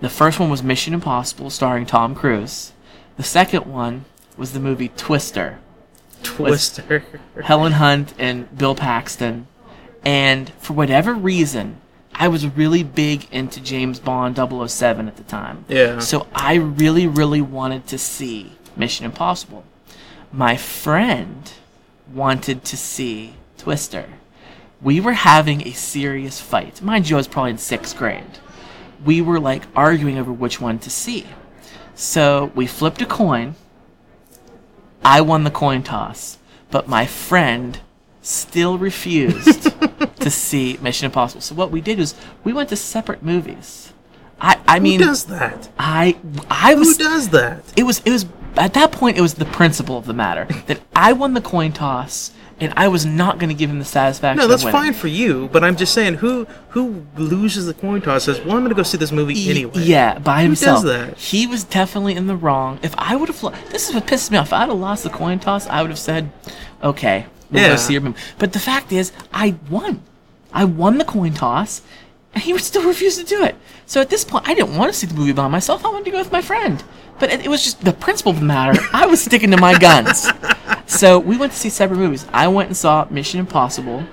The first one was Mission Impossible, starring Tom Cruise. The second one was the movie Twister, Twister. Helen Hunt and Bill Paxton. And for whatever reason, I was really big into James Bond 007 at the time. Yeah. So I really, really wanted to see Mission Impossible. My friend wanted to see Twister. We were having a serious fight. Mind you, I was probably in sixth grade. We were like arguing over which one to see. So we flipped a coin. I won the coin toss, but my friend still refused *laughs* to see Mission Impossible. So what we did was we went to separate movies. I, I mean, Who does that? I I was. Who does that? it was it was at that point it was the principle of the matter that I won the coin toss and I was not going to give him the satisfaction. No, that's fine for you, but I'm just saying, who who loses the coin toss says, "Well, I'm going to go see this movie anyway." Yeah, by Who himself. does that? He was definitely in the wrong. If I would have, lo- this is what pisses me off. If I'd have lost the coin toss, I would have said, "Okay, we'll Yeah. go see your movie." But the fact is, I won. I won the coin toss, and he still refused to do it. So at this point, I didn't want to see the movie by myself. I wanted to go with my friend. But it, it was just the principle of the matter. I was sticking to my guns. So we went to see separate movies. I went and saw Mission Impossible.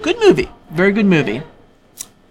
Good movie. Very good movie.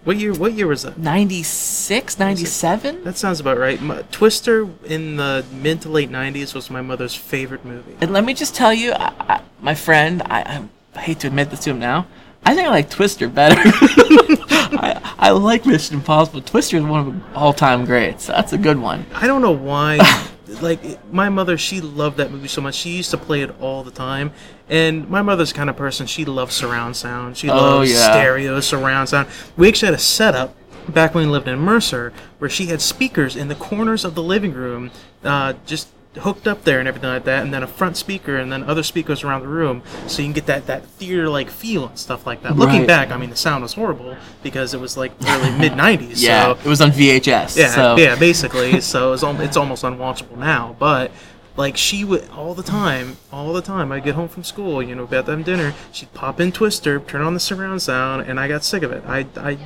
What year? What year was that? 96, 97? That sounds about right. My, Twister in the mid to late '90s was my mother's favorite movie. And let me just tell you, I, I, my friend, I, I hate to admit this to him now, I think I like Twister better. *laughs* I, I like Mission Impossible. Twister is one of the all-time greats. So That's a good one. I don't know why. *laughs* like my mother, she loved that movie so much. She used to play it all the time. And my mother's the kind of person. She loves surround sound. She Oh, loves yeah. stereo surround sound. We actually had a setup back when we lived in Mercer where she had speakers in the corners of the living room, uh, just hooked up there and everything like that, and then a front speaker and then other speakers around the room, so you can get that that theater like feel and stuff like that. Looking back, I mean, the sound was horrible because it was like early *laughs* mid '90s. Yeah, so it was on VHS. yeah, so. yeah, basically. so it's, al- it's almost unwatchable now. But like she would all the time, all the time. I'd get home from school, you know, about have dinner. She'd pop in Twister, turn on the surround sound, and I got sick of it. I, I,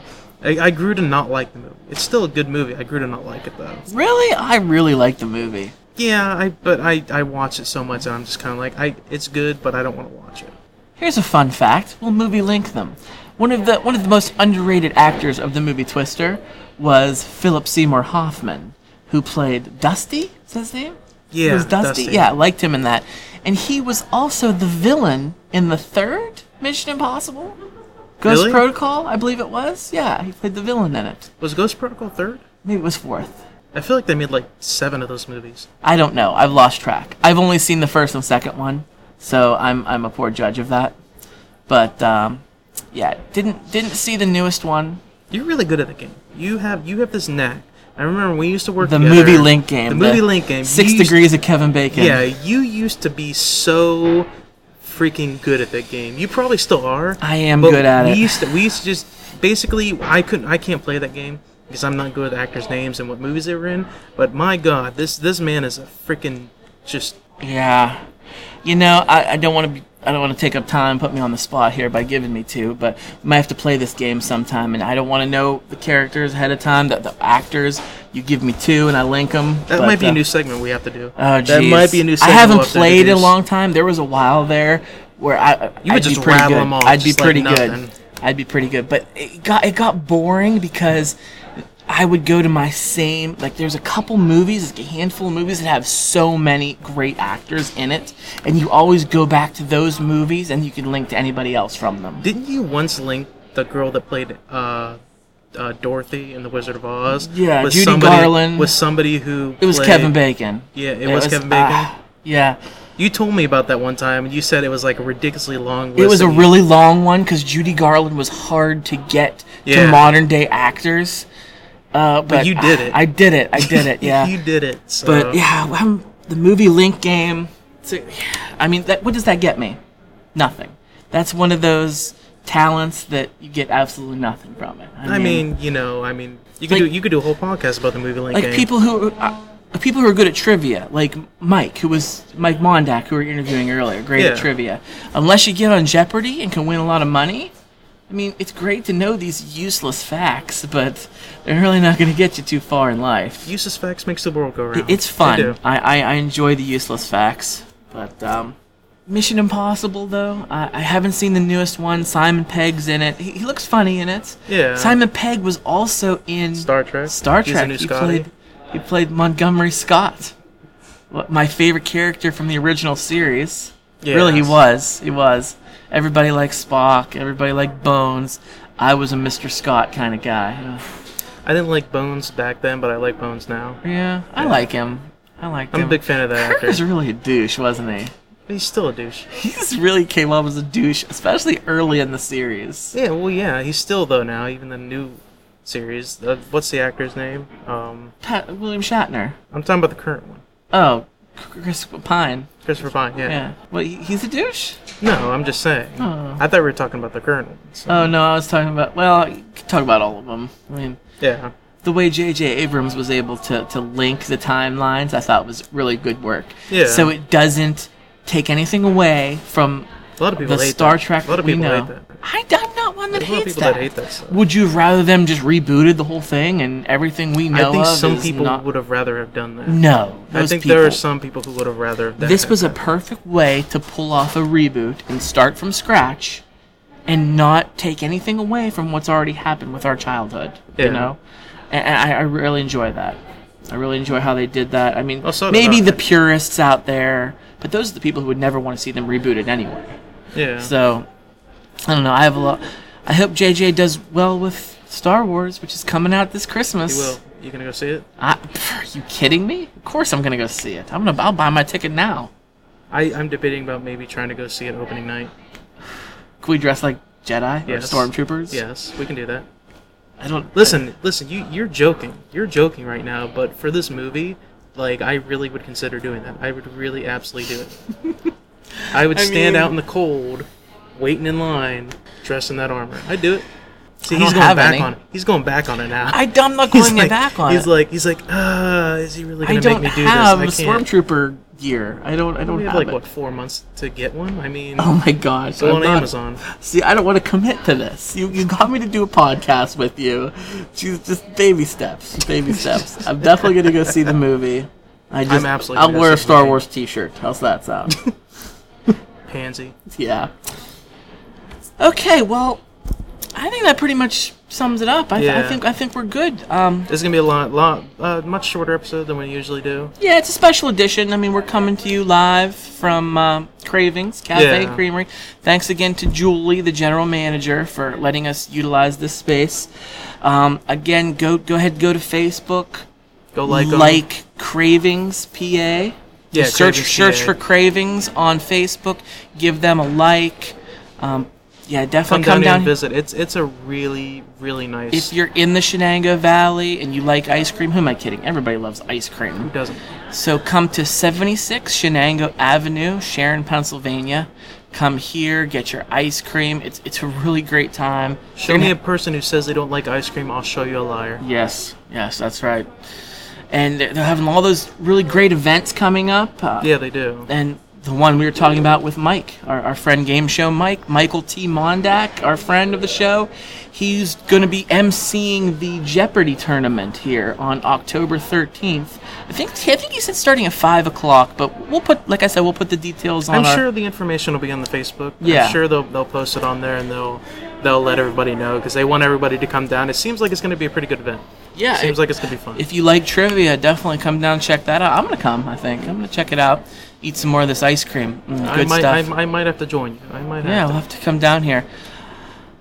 I, I grew to not like the movie. It's still a good movie. I grew to not like it though. Really? I really like the movie. Yeah, I but I I watch it so much and I'm just kind of like I it's good, but I don't want to watch it. Here's a fun fact. We'll movie link them. One of the one of the most underrated actors of the movie Twister was Philip Seymour Hoffman, who played Dusty. Is that his name? Yeah, was Dusty. Dusty. Yeah, I liked him in that. And he was also the villain in the third Mission Impossible. Ghost Really? Protocol, I believe it was. Yeah, he played the villain in it. Was Ghost Protocol third? Maybe it was fourth. I feel like they made like seven of those movies. I don't know. I've lost track. I've only seen the first and second one, so I'm I'm a poor judge of that. But um, yeah, didn't didn't see the newest one. You're really good at the game. You have you have this knack. I remember we used to work The together. movie link game. The movie link game. Six degrees of Kevin Bacon. Yeah, you used to be so freaking good at that game. You probably still are. I am good at it. we it. Used to, we used to just basically I couldn't I can't play that game because I'm not good at actors' names and what movies they were in. But my God, this this man is a freaking just Yeah. You know, I, I don't want to be. I don't want to take up time, put me on the spot here by giving me two, but we might have to play this game sometime, and I don't want to know the characters ahead of time, the, the actors. You give me two, and I link them. that might be a uh, new segment we have to do. Oh, that might be a new. segment I haven't we'll have played in a long time. There was a while there where I You would I'd just rattle good. them off I'd be like pretty nothing. good. I'd be pretty good, but it got it got boring because I would go to my same like. There's a couple movies, like a handful of movies that have so many great actors in it, and you always go back to those movies, and you can link to anybody else from them. Didn't you once link the girl that played uh, uh, Dorothy in The Wizard of Oz? Yeah, with Judy somebody, Garland. With somebody who It was played- Kevin Bacon. Yeah, it, was, Kevin Bacon. ah, yeah. you told me about that one time, and you said it was like a ridiculously long. List It was a really long one because Judy Garland was hard to get Yeah. to modern day actors. Uh, but, you did it. I did it. I did it. *laughs* Yeah. you did it. So. but yeah, the movie Link game. it's a- I mean, that, what does that get me? Nothing. That's one of those talents that you get absolutely nothing from it. I mean, you know, I mean, you could Like- do you could do a whole podcast about the movie Link like game. people who uh, people who are good at trivia, like Mike, who was Mike Mondak, who we were interviewing earlier, great at trivia. Unless you get on Jeopardy and can win a lot of money, I mean, it's great to know these useless facts, but they're really not going to get you too far in life. Useless facts makes the world go round. It's fun. I, I, I enjoy the useless facts, but um, Mission Impossible though, I, I haven't seen the newest one. Simon Pegg's in it. He, he looks funny in it. Yeah. Simon Pegg was also in Star Trek. Star Trek. he Scotty. played he played Montgomery Scott. My favorite character from the original series. Really, he was. He was. Everybody liked Spock. Everybody liked Bones. I was a Mr. Scott kind of guy. I didn't like Bones back then, but I like Bones now. Yeah, I like him. I like him. I'm a big fan of that Kirk was really a douche, wasn't he? He's still a douche. He just really came off as a douche, especially early in the series. Yeah, well, yeah, he's still though now. Even the new series. Uh, what's the actor's name? Um, Pat, William Shatner. I'm talking about the current one. Oh, Chris Pine. Christopher Pine. Yeah. Yeah. Well, he- he's a douche. No, I'm just saying. Oh. I thought we were talking about the current so- Oh no, I was talking about. Well, you could talk about all of them. I mean, Yeah. the way J.J. Abrams was able to to link the timelines, I thought was really good work. Yeah. So it doesn't take anything away from A lot of people the hate Star that. Trek A lot of we people know. hate that. I don't not one that There's a lot of hates people that. that hate that stuff. Would you have rather them just rebooted the whole thing and everything we know I think of some is people not- would have rather have done that. No, I those think there are some people who would have rather have done This that. was a perfect way to pull off a reboot and start from scratch and not take anything away from what's already happened with our childhood. Yeah. You know? And, and I, I really enjoy that. I really enjoy how they did that. I mean, Oh, so maybe the purists out there, but those are the people who would never want to see them rebooted anyway. yeah. So, I don't know. I have a lot. I hope JJ does well with Star Wars, which is coming out this Christmas. you will. You gonna go see it? I, are you kidding me? Of course I'm gonna go see it. I'm gonna. I'll buy my ticket now. I, I'm debating about maybe trying to go see it opening night. Can we dress like Jedi Yes. or stormtroopers? Yes, we can do that. I don't Listen, listen. You you're joking. You're joking right now. But for this movie, like I really would consider doing that. I would really absolutely do it. *laughs* I would I stand mean- out in the cold, waiting in line, dressed in that armor. I'd do it. See, I he's don't going back any. on it. He's going back on it now. I, I'm not *laughs* going like, back on he's it. like, he's like, ah, is he really gonna don't make me do this? I can't. have stormtrooper gear. I don't. I don't We have have like it. what four months to get one. I mean, Oh my gosh! go I'm on not- Amazon. See, I don't want to commit to this. You you got me to do a podcast with you. Just just baby steps, baby steps. I'm definitely gonna go see the movie. I just, I'm absolutely I'll wear a Star movie. Wars T-shirt. How's that sound? *laughs* Pansy. yeah. Okay, well, I think that pretty much sums it up. I, I Yeah. think I think we're good. Um, This is gonna be a lot, lot, uh, much shorter episode than we usually do. Yeah, it's a special edition. I mean, we're coming to you live from um, Cravings Cafe Yeah. Creamery. Thanks again to Julie, the general manager, for letting us utilize this space. Um, again, go go ahead, go to Facebook, Go like 'em. like Cravings PA. Yeah, search Cravings search PA. for Cravings on Facebook. Give them a like. Um, yeah, definitely down come here down. and visit. It's it's a really really nice. If you're in the Shenango Valley and you like ice cream, who am I kidding? Everybody loves ice cream. who doesn't? So come to 76 Shenango Avenue, Sharon, Pennsylvania. Come here, get your ice cream. It's it's a really great time. Show me a person who says they don't like ice cream. I'll show you a liar. yes, yes, that's right. And they're, they're having all those really great events coming up. Uh, Yeah, they do. And the one we were talking about with Mike, our, our friend Game Show Mike, Michael T. Mondak, our friend of the show, he's going to be emceeing the Jeopardy tournament here on October 13th. I think I think he said starting at five o'clock, but we'll put, like I said, we'll put the details on. I'm our, sure the information will be on the Facebook. Yeah. I'm sure they'll they'll post it on there and they'll they'll let everybody know because they want everybody to come down. It seems like it's going to be a pretty good event. Yeah, It seems it- like it's going to be fun. If you like trivia, definitely come down and check that out. I'm gonna come. I think I'm gonna check it out. Eat some more of this ice cream. Mm, I good might stuff. I, I might have to join you. I might have yeah, to. we'll have to come down here.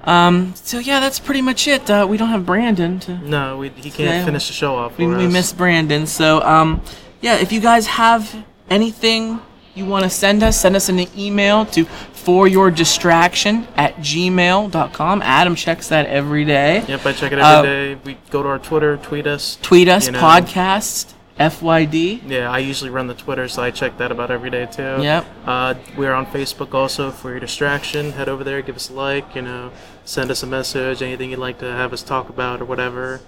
Um. So yeah, that's pretty much it. Uh, we don't have Brandon to. No, we, he can't finish the show off. We, we miss Brandon. So um, yeah, if you guys have anything you want to send us, send us an email to for your distraction at gmail.com. Adam checks that every day. Yep, I check it Uh, every day. We go to our Twitter, tweet us. Tweet us you know. podcast FYD. Yeah, I usually run the Twitter, so I check that about every day too. Yep. Uh, we're on Facebook also for your distraction. Head over there, give us a like. You know, send us a message. Anything you'd like to have us talk about or whatever.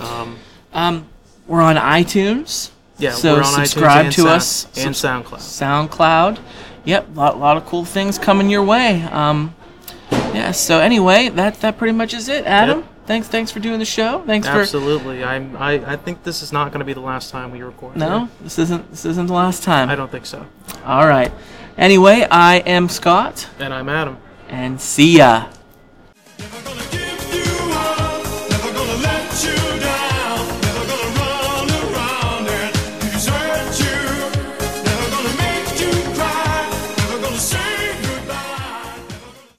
Um, Um, we're on iTunes. yeah, so we're on subscribe iTunes and to Sound- us and SoundCloud. SoundCloud. Yep, a lot, lot of cool things coming your way. Um, yeah. So anyway, that that pretty much is it. Adam, Yep. Thanks thanks for doing the show. Thanks for Absolutely. I'm. I, I think this is not going to be the last time we record. no, here. this isn't this isn't the last time. I don't think so. All right. Anyway, I am Scott, And I'm Adam. and see ya.